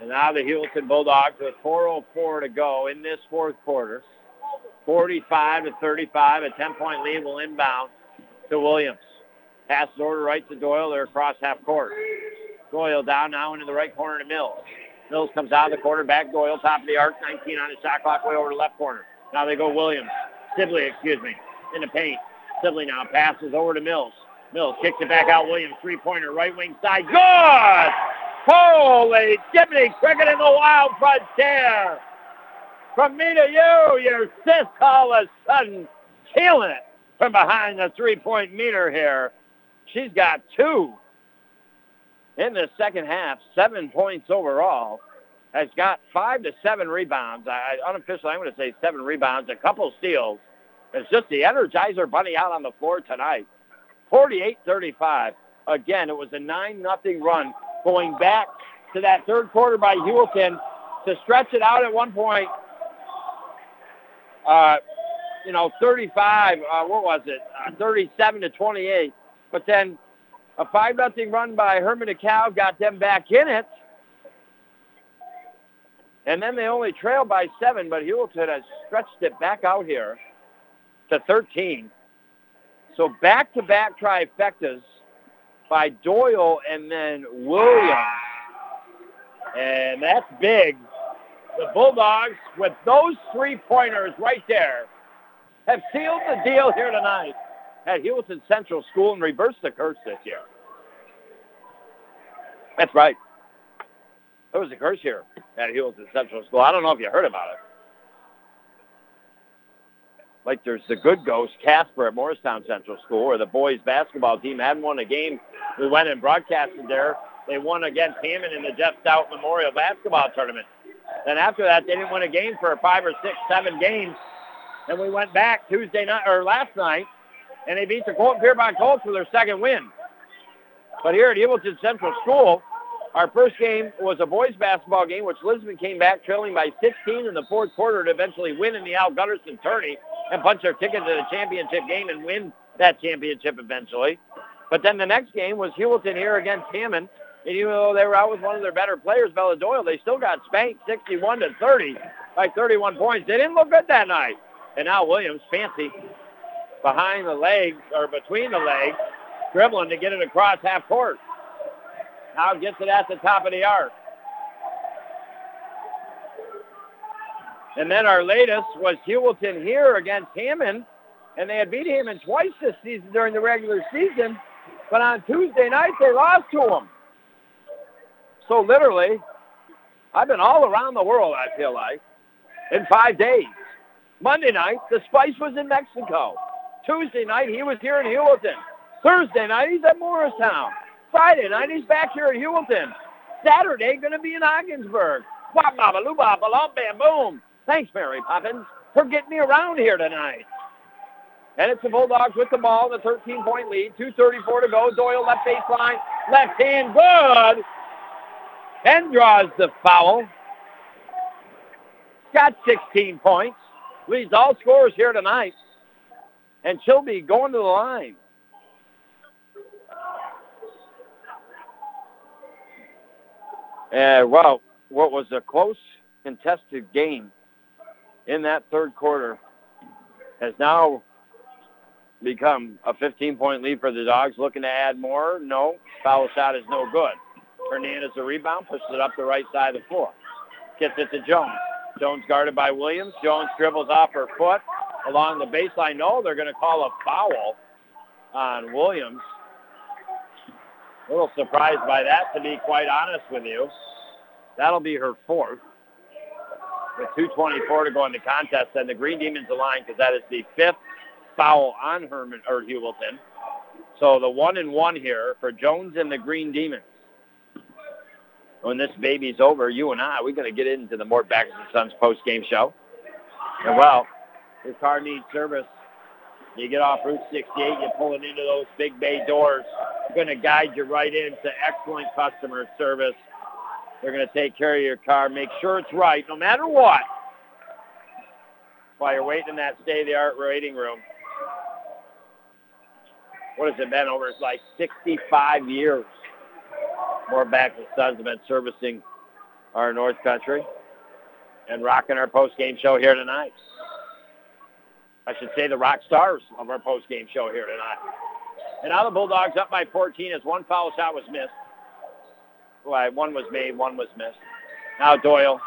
And now the Heuvelton Bulldogs with 4.04 to go in this fourth quarter. 45 to 35, a 10-point lead will inbound to Williams. Pass order right to Doyle. They're across half court. Doyle down now into the right corner to Mills. Mills comes out of the corner, back Doyle, top of the arc, 19 on the shot clock, way over to left corner. Now they go Williams. Sibley, excuse me, in the paint. Sibley now passes over to Mills. Mills kicks it back out. Williams, three-pointer, right wing side. Good! Holy Jiminy Cricket in the wild frontier. From me to you, your sis all of a sudden killing it from behind the three-point meter here. She's got two in the second half, seven points overall. Has got five to seven rebounds. I, unofficially, I'm going to say seven rebounds, a couple steals. It's just the Energizer Bunny out on the floor tonight. 48-35. Again, it was a 9 nothing run going back to that third quarter by Heuvelton to stretch it out at one point. Uh, you know, 35, uh, what was it? Uh, 37 to 28. But then a 5 nothing run by Hermon DeKalb got them back in it. And then they only trailed by seven, but Heuvelton has stretched it back out here to 13. So back-to-back trifectas by Doyle and then Williams. And that's big. The Bulldogs, with those three-pointers right there, have sealed the deal here tonight at Heuvelton Central School and reversed the curse this year. That's right. There was a curse here at Heuvelton Central School. I don't know if you heard about it. Like there's the good ghost, Casper at Morristown Central School, where the boys basketball team hadn't won a game. We went and broadcasted there. They won against Hammond in the Jeff Stout Memorial Basketball Tournament. Then after that, they didn't win a game for five or six, seven games. And we went back Tuesday night or last night, and they beat the Colton Pierrepont Colts for their second win. But here at Heuvelton Central School, our first game was a boys basketball game, which Lisbon came back trailing by 16 in the fourth quarter to eventually win in the Al Gutterson tourney and punch their ticket to the championship game and win that championship eventually. But then the next game was Heuvelton here against Hammond. And even though they were out with one of their better players, Bella Doyle, they still got spanked 61 to 30 by 31 points. They didn't look good that night. And now Williams, fancy, behind the legs or between the legs, dribbling to get it across half court. Now gets it at the top of the arc. And then our latest was Heuvelton here against Hammond, and they had beat Hammond twice this season during the regular season, but on Tuesday night they lost to them. So literally, I've been all around the world, I feel like, in five days. Monday night, the Spice was in Mexico. Tuesday night, he was here in Heuvelton. Thursday night, he's at Morristown. Friday night, he's back here at Heuvelton. Saturday, going to be in Ogdensburg. Wop, baba, loo, baba, bam, boom. Thanks, Mary Poppins, for getting me around here tonight. And it's the Bulldogs with the ball, the 13-point lead. 2.34 to go. Doyle left baseline, left hand, good. And draws the foul. Got 16 points. Leads all scorers here tonight. And she'll be going to the line. Uh, well, what was a close, contested game in that third quarter has now become a 15-point lead for the Dogs. Looking to add more? No. Foul shot is no good. Hernandez a rebound, pushes it up the right side of the floor. Gets it to Jones. Jones guarded by Williams. Jones dribbles off her foot along the baseline. No, they're going to call a foul on Williams. A little surprised by that, to be quite honest with you. That'll be her fourth. With 2.24 to go in the contest, and the Green Demons align because that is the fifth foul on Hermon or Heuvelton. So the one and one here for Jones and the Green Demons. When this baby's over, you and I, we're going to get into the Mort Backus and Sons post-game show. And well, your car needs service. You get off Route 68, you pull it into those big bay doors. They're going to guide you right into excellent customer service. They're going to take care of your car, make sure it's right, no matter what. While you're waiting in that state-of-the-art waiting room. What has it been over? It's like 65 years. Mort Backus and Sons have been servicing our North Country and rocking our post-game show here tonight. I should say the rock stars of our post-game show here tonight. And now the Bulldogs up by 14 as one foul shot was missed. Well, one was made, one was missed. Now Doyle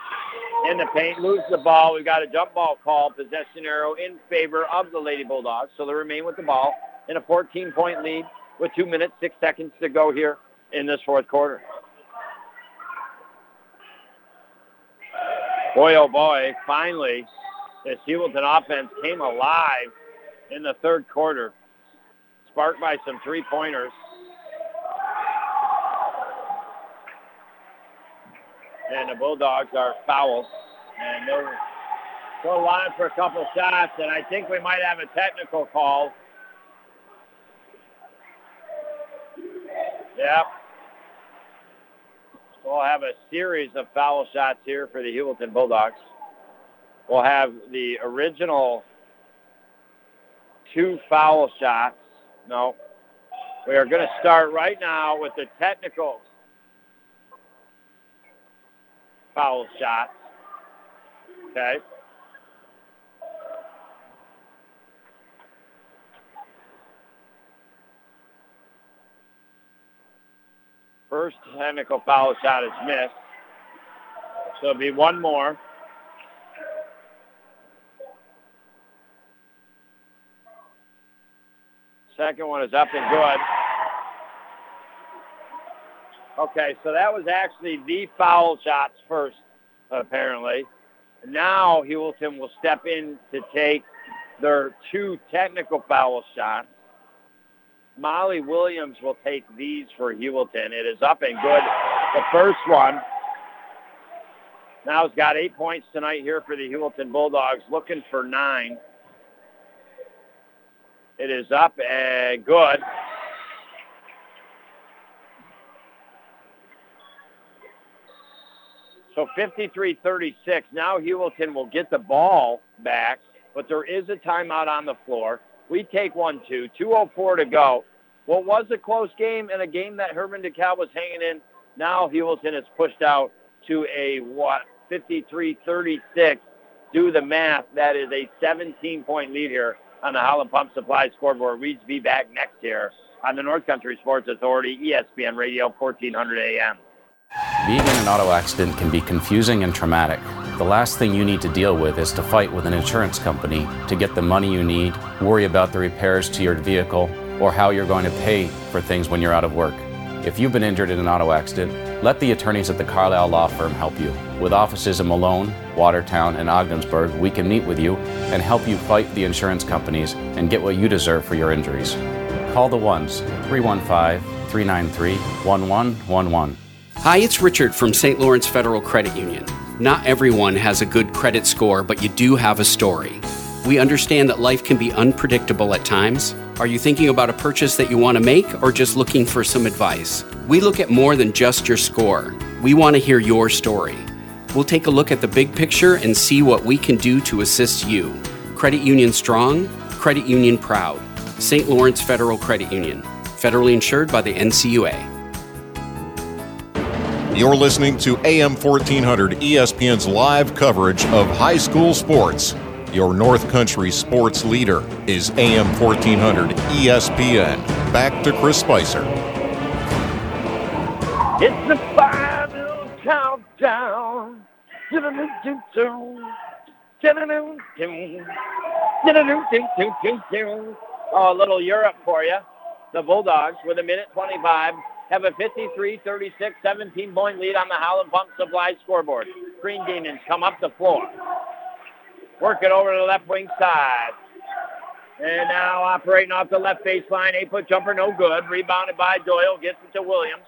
in the paint, loses the ball. We've got a jump ball call, possession arrow in favor of the Lady Bulldogs. So they remain with the ball in a 14-point lead with two minutes, six seconds to go here in this fourth quarter. Boy, oh boy, finally, this Heuvelton offense came alive in the third quarter, sparked by some three-pointers. And the Bulldogs are fouled, and they're go line for a couple shots, and I think we might have a technical call. Yep. We'll have a series of foul shots here for the Heuvelton Bulldogs. We'll have the original two foul shots. No. We are going to start right now with the technical foul shots. Okay. First technical foul shot is missed. So it'll be one more. Second one is up and good. Okay, so that was actually the foul shots first, apparently. Now Heuvelton will step in to take their two technical foul shots. Molly Williams will take these for Heuvelton. It is up and good. The first one. Now has got eight points tonight here for the Heuvelton Bulldogs, looking for nine. It is up and good. So 53-36. Now Heuvelton will get the ball back, but there is a timeout on the floor. We take one, two. 2.04 to go. What was a close game and a game that Hermon DeKalb was hanging in, now Heuvelton is pushed out to a, what, 53-36. Do the math. That is a 17-point lead here on the Howland Pump Supply scoreboard. We'd be back next year on the North Country Sports Authority, ESPN Radio, 1400 AM. Being in an auto accident can be confusing and traumatic. The last thing you need to deal with is to fight with an insurance company to get the money you need, worry about the repairs to your vehicle, or how you're going to pay for things when you're out of work. If you've been injured in an auto accident, let the attorneys at the Carlisle Law Firm help you. With offices in Malone, Watertown, and Ogdensburg, we can meet with you and help you fight the insurance companies and get what you deserve for your injuries. Call the ones 315 393 1111. Hi, it's Richard from St. Lawrence Federal Credit Union. Not everyone has a good credit score, but you do have a story. We understand that life can be unpredictable at times. Are you thinking about a purchase that you want to make or just looking for some advice? We look at more than just your score. We want to hear your story. We'll take a look at the big picture and see what we can do to assist you. Credit Union Strong, Credit Union Proud. St. Lawrence Federal Credit Union, federally insured by the NCUA. You're listening to AM 1400 ESPN's live coverage of high school sports. Your North Country sports leader is AM 1400 ESPN. Back to Chris Spicer. It's the final countdown. Oh, a little Europe for you. The Bulldogs with a minute 25 have a 53-36, 17-point lead on the Howland Pump Supply scoreboard. Green Demons come up the floor. Work it over to the left wing side. And now operating off the left baseline, eight-foot jumper, no good. Rebounded by Doyle, gets it to Williams.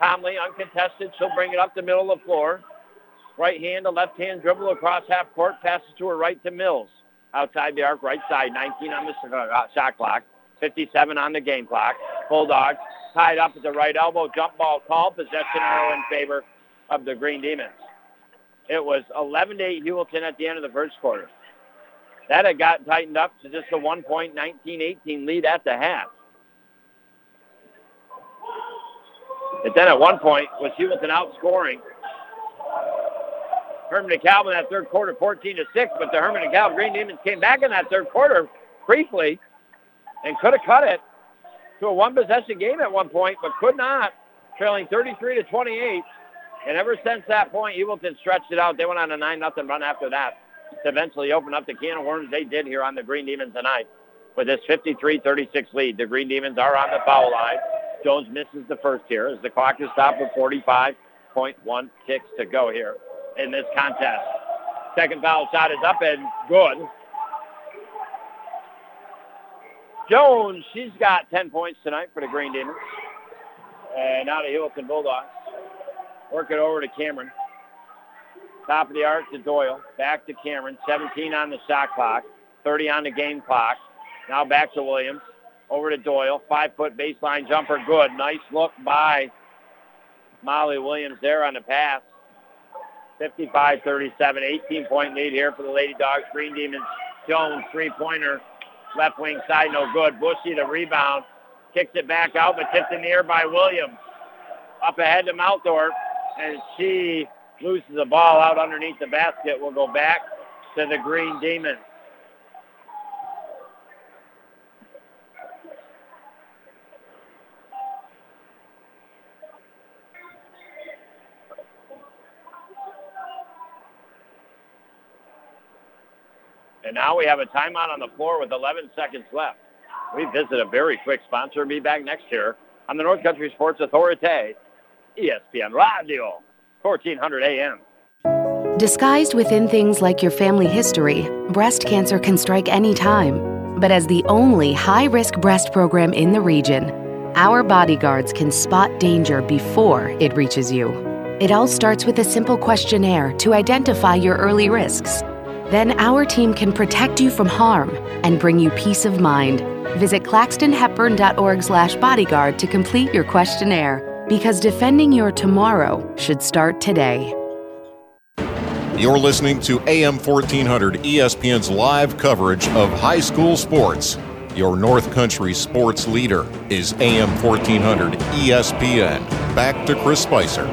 Conley, uncontested, she'll bring it up the middle of the floor. Right hand to left hand dribble across half court, passes to her right to Mills. Outside the arc, right side, 19 on the uh, shot clock, 57 on the game clock. Bulldogs tied up at the right elbow, jump ball call, possession arrow in favor of the Green Demons. It was 11 to 8 Heuvelton at the end of the first quarter. That had got tightened up to just a one point 19-18 lead at the half. But then at one point was Heuvelton outscoring Hermon DeKalb in that third quarter 14 to 6, but the Hermon DeKalb Green Demons came back in that third quarter briefly and could have cut it to a one possession game at one point, but could not, trailing 33 to 28. And ever since that point, Heuvelton stretched it out. They went on a 9 nothing run after that to eventually open up the can of worms they did here on the Green Demons tonight with this 53-36 lead. The Green Demons are on the foul line. Jones misses the first here as the clock is stopped with 45.1 ticks to go here in this contest. Second foul shot is up and good. Jones, she's got 10 points tonight for the Green Demons. And now the Heuvelton Bulldogs. Work it over to Cameron. Top of the arc to Doyle. Back to Cameron. 17 on the shot clock. 30 on the game clock. Now back to Williams. Over to Doyle. Five-foot baseline jumper. Good. Nice look by Molly Williams there on the pass. 55-37. 18-point lead here for the Lady Dogs. Green Demons. Jones, three-pointer. Left wing side, no good. Bushy, the rebound. Kicks it back out, but tipped in the air by Williams. Up ahead to Malthorpe and she loses the ball out underneath the basket. We'll go back to the Green Demons. And now we have a timeout on the floor with 11 seconds left. We visit a very quick sponsor. Be back next year on the North Country Sports Authority ESPN Radio, 1400 AM. Disguised within things like your family history, breast cancer can strike any time. But as the only high risk breast program in the region, our bodyguards can spot danger before it reaches you. It all starts with a simple questionnaire to identify your early risks. Then our team can protect you from harm and bring you peace of mind. Visit claxtonhepburn.org/bodyguard to complete your questionnaire because defending your tomorrow should start today. You're listening to AM 1400 ESPN's live coverage of high school sports. Your North Country sports leader is AM 1400 ESPN. Back to Chris Spicer.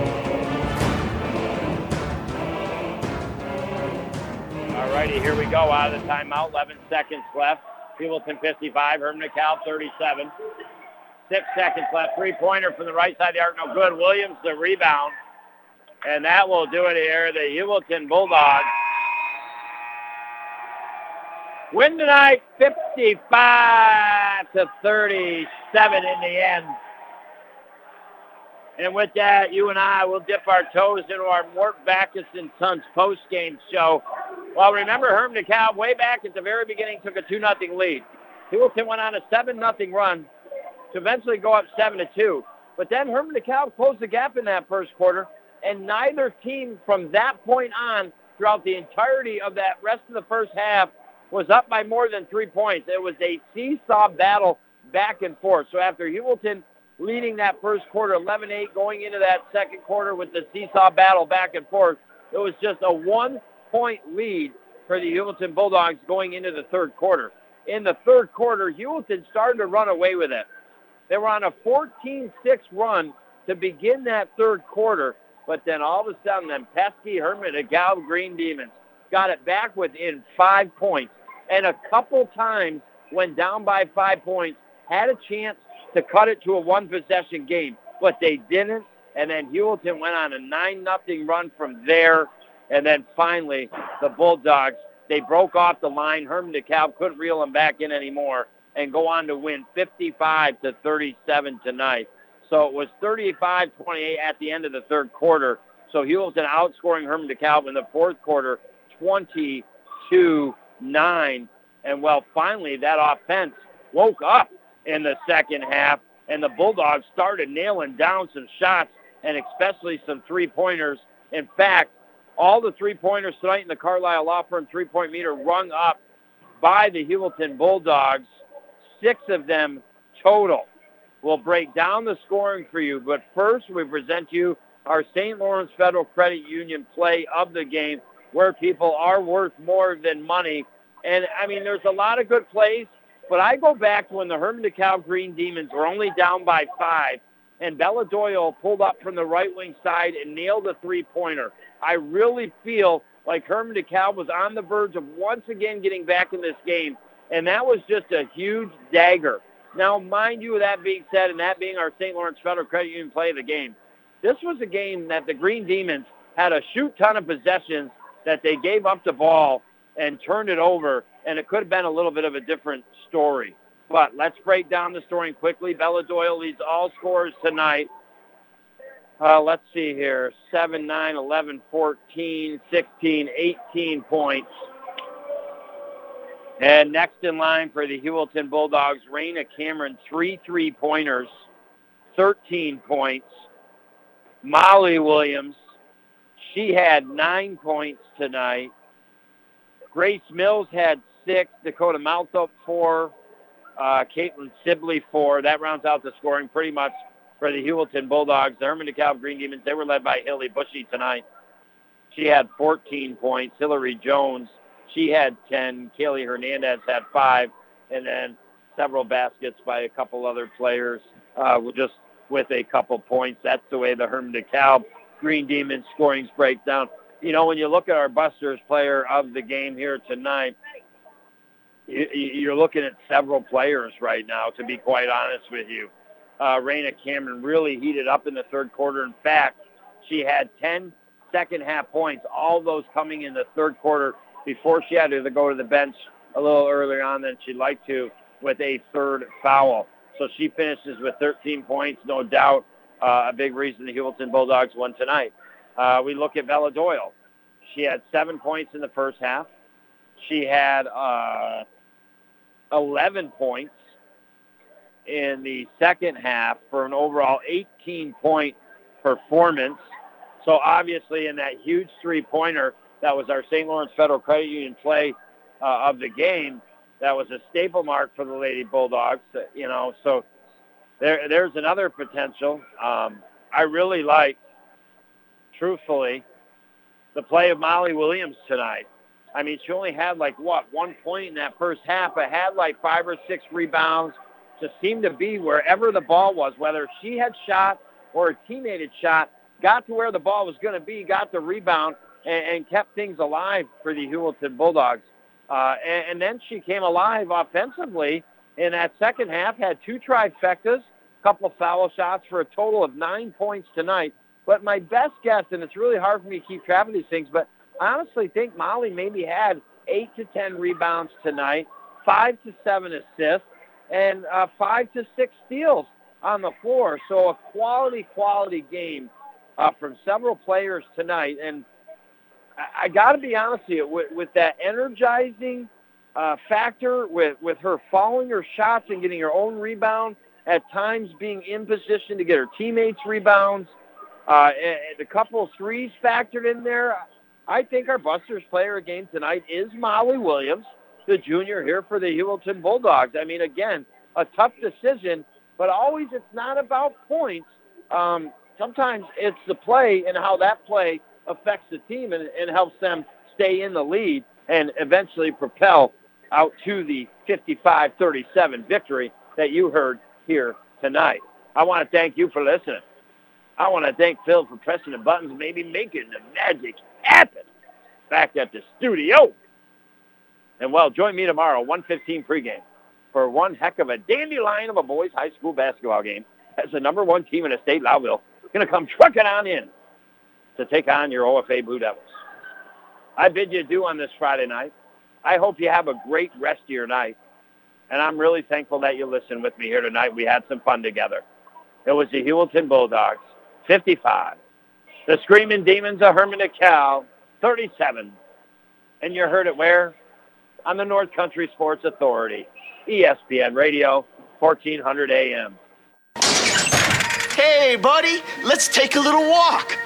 All righty, here we go. Out of the timeout, 11 seconds left. Heuvelton 55, Hermon DeKalb 37. Six seconds left. Three-pointer from the right side of the arc. No good. Williams the rebound. And that will do it here. The Heuvelton Bulldogs win tonight 55 to 37 in the end. And with that, you and I will dip our toes into our Mort Backus and Sons post-game show. Well, remember Hermon DeKalb way back at the very beginning took a 2-0 lead. Heuvelton went on a 7-0 run to eventually go up 7 to 2. But then Hermon DeKalb closed the gap in that first quarter and neither team from that point on throughout the entirety of that rest of the first half was up by more than three points. It was a seesaw battle back and forth. So after Heuvelton leading that first quarter 11-8 going into that second quarter with the seesaw battle back and forth, it was just a one-point lead for the Heuvelton Bulldogs going into the third quarter. In the third quarter, Heuvelton started to run away with it. They were on a 14-6 run to begin that third quarter, but then all of a sudden, them pesky Hermon DeKalb Green Demons got it back within five points. And a couple times when down by five points, had a chance to cut it to a one-possession game, but they didn't. And then Heuvelton went on a 9 nothing run from there. And then finally, the Bulldogs, they broke off the line. Hermon DeKalb couldn't reel them back in anymore and go on to win 55 to 37 tonight. So it was 35-28 at the end of the third quarter. So Heuvelton outscoring Hermon DeKalb in the fourth quarter 22-9. And well, finally that offense woke up in the second half, and the Bulldogs started nailing down some shots and especially some three-pointers. In fact, all the three-pointers tonight in the Carlisle Law Firm three-point meter rung up by the Heuvelton Bulldogs, six of them total. We'll break down the scoring for you, but first we present you our St. Lawrence Federal Credit Union play of the game where people are worth more than money. And, I mean, there's a lot of good plays, but I go back to when the Hermon DeKalb Green Demons were only down by five, and Bella Doyle pulled up from the right wing side and nailed a three-pointer. I really feel like Hermon DeKalb was on the verge of once again getting back in this game, and that was just a huge dagger. Now, mind you, that being said, and that being our St. Lawrence Federal Credit Union play of the game, this was a game that the Green Demons had a shoot ton of possessions that they gave up the ball and turned it over, and it could have been a little bit of a different story. But let's break down the story quickly. Bella Doyle leads all scores tonight. Uh, let's see here. 7, 9, 11, 14, 16, 18 points. And next in line for the Heuvelton Bulldogs, Raina Cameron, three three-pointers, 13 points. Molly Williams, she had nine points tonight. Grace Mills had six. Dakota Malthop, four. Uh, Caitlin Sibley, four. That rounds out the scoring pretty much for the Heuvelton Bulldogs. The Hermon DeKalb Green Demons, they were led by Hilly Bushy tonight. She had 14 points. Hillary Jones, she had 10. Kaylee Hernandez had five. And then several baskets by a couple other players uh, just with a couple points. That's the way the Hermon DeKalb Green Demons scorings break down. You know, when you look at our Busters player of the game here tonight, you're looking at several players right now, to be quite honest with you. Uh, Raina Cameron really heated up in the third quarter. In fact, she had 10 second half points, all those coming in the third quarter before she had to go to the bench a little earlier on than she'd like to with a third foul. So she finishes with 13 points, no doubt. Uh, a big reason the Heuvelton Bulldogs won tonight. Uh, we look at Bella Doyle. She had seven points in the first half. She had uh, 11 points in the second half for an overall 18-point performance. So obviously in that huge three-pointer, that was our St. Lawrence Federal Credit Union play uh, of the game. That was a staple mark for the Lady Bulldogs, you know. So there, there's another potential. Um, I really like, truthfully, the play of Molly Williams tonight. I mean, she only had like what one point in that first half, but had like five or six rebounds. Just seemed to be wherever the ball was, whether she had shot or a teammate had shot, got to where the ball was going to be, got the rebound, and, and kept things alive for the Heuvelton Bulldogs. Uh, and, and then she came alive offensively in that second half, had two trifectas, a couple of foul shots for a total of nine points tonight. But my best guess, and it's really hard for me to keep track of these things, but I honestly think Molly maybe had eight to ten rebounds tonight, five to seven assists, and uh, five to six steals on the floor. So a quality, quality game uh, from several players tonight. And I, got to be honest with you, with, with that energizing uh, factor, with, with her following her shots and getting her own rebound, at times being in position to get her teammates rebounds, Uh, and a couple of threes factored in there. I think our Busters player of game tonight is Molly Williams, the junior here for the Heuvelton Bulldogs. I mean, again, a tough decision, but always it's not about points. Um, sometimes it's the play and how that play affects the team and, and helps them stay in the lead and eventually propel out to the 55-37 victory that you heard here tonight. I want to thank you for listening. I want to thank Phil for pressing the buttons, maybe making the magic happen back at the studio. And well, join me tomorrow, 115 pregame, for one heck of a dandelion of a boys high school basketball game as the number one team in the state, Lowville, going to come trucking on in to take on your OFA Blue Devils. I bid you adieu on this Friday night. I hope you have a great rest of your night. And I'm really thankful that you listened with me here tonight. We had some fun together. It was the Heuvelton Bulldogs, 55. The Screaming Demons of Hermon DeKalb, 37. And you heard it where? On the North Country Sports Authority, ESPN Radio, 1400 AM. Hey, buddy, let's take a little walk.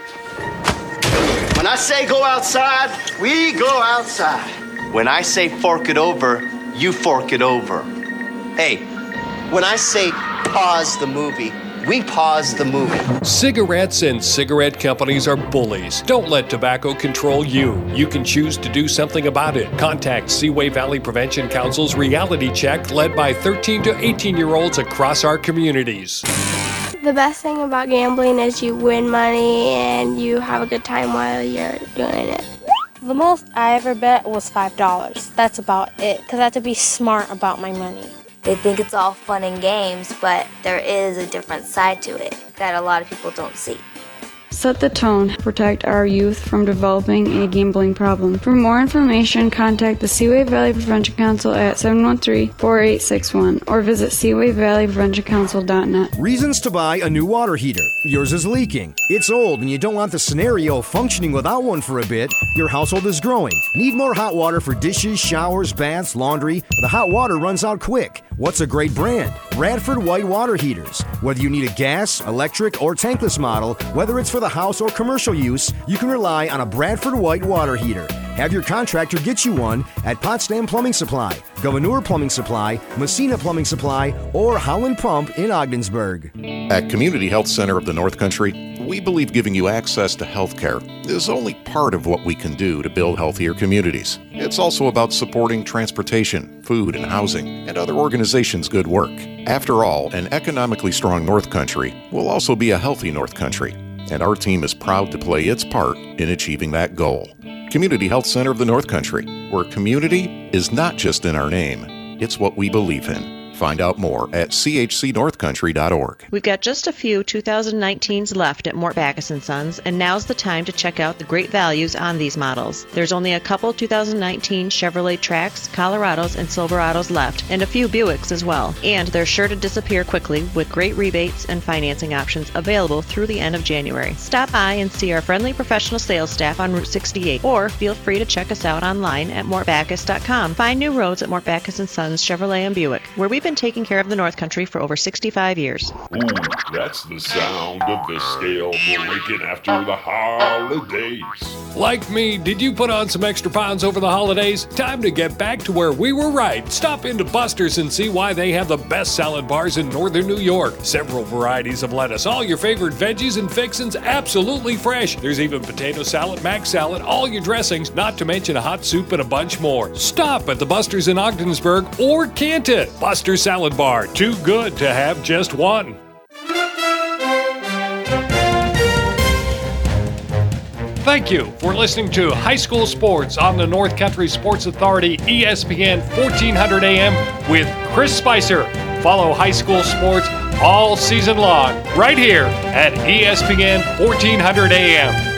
When I say go outside, we go outside. When I say fork it over, you fork it over. Hey, when I say pause the movie, we pause the movie. Cigarettes and cigarette companies are bullies. Don't let tobacco control you. You can choose to do something about it. Contact Seaway Valley Prevention Council's reality check led by 13 to 18 year olds across our communities. The best thing about gambling is you win money and you have a good time while you're doing it. The most I ever bet was $5. That's about it, because I have to be smart about my money. They think it's all fun and games, but there is a different side to it that a lot of people don't see. Set the tone. Protect our youth from developing a gambling problem. For more information, contact the Seaway Valley Prevention Council at 713-4861 or visit seawayvalleypreventioncouncil.net. Reasons to buy a new water heater. Yours is leaking. It's old and you don't want the scenario functioning without one for a bit. Your household is growing. Need more hot water for dishes, showers, baths, laundry. The hot water runs out quick. What's a great brand? Bradford White Water Heaters. Whether you need a gas, electric, or tankless model, whether it's for the house or commercial use, you can rely on a Bradford White Water Heater. Have your contractor get you one at Potsdam Plumbing Supply, Gouverneur Plumbing Supply, Massena Plumbing Supply, or Howland Pump in Ogdensburg. At Community Health Center of the North Country, we believe giving you access to health care is only part of what we can do to build healthier communities. It's also about supporting transportation, food and housing, and other organizations' good work. After all, an economically strong North Country will also be a healthy North Country, and our team is proud to play its part in achieving that goal. Community Health Center of the North Country, where community is not just in our name, it's what we believe in. Find out more at chcnorthcountry.org. We've got just a few 2019s left at Mort Backus & Sons, and now's the time to check out the great values on these models. There's only a couple 2019 Chevrolet Trax, Colorados, and Silverados left, and a few Buicks as well. And they're sure to disappear quickly with great rebates and financing options available through the end of January. Stop by and see our friendly professional sales staff on Route 68, or feel free to check us out online at mortbackus.com. Find new roads at Mort Backus & Sons Chevrolet and Buick, where we've been taking care of the North Country for over 65 years. Ooh, that's the sound of the scale breaking after the holidays. Like me, did you put on some extra pounds over the holidays? Time to get back to where we were right. Stop into Buster's and see why they have the best salad bars in northern New York. Several varieties of lettuce, all your favorite veggies and fixins absolutely fresh. There's even potato salad, mac salad, all your dressings, not to mention a hot soup and a bunch more. Stop at the Buster's in Ogdensburg or Canton. Buster's Salad Bar, too good to have just one. Thank you for listening to High School Sports on the North Country Sports Authority ESPN 1400 AM with Chris Spicer. Follow high school sports all season long right here at ESPN 1400 AM.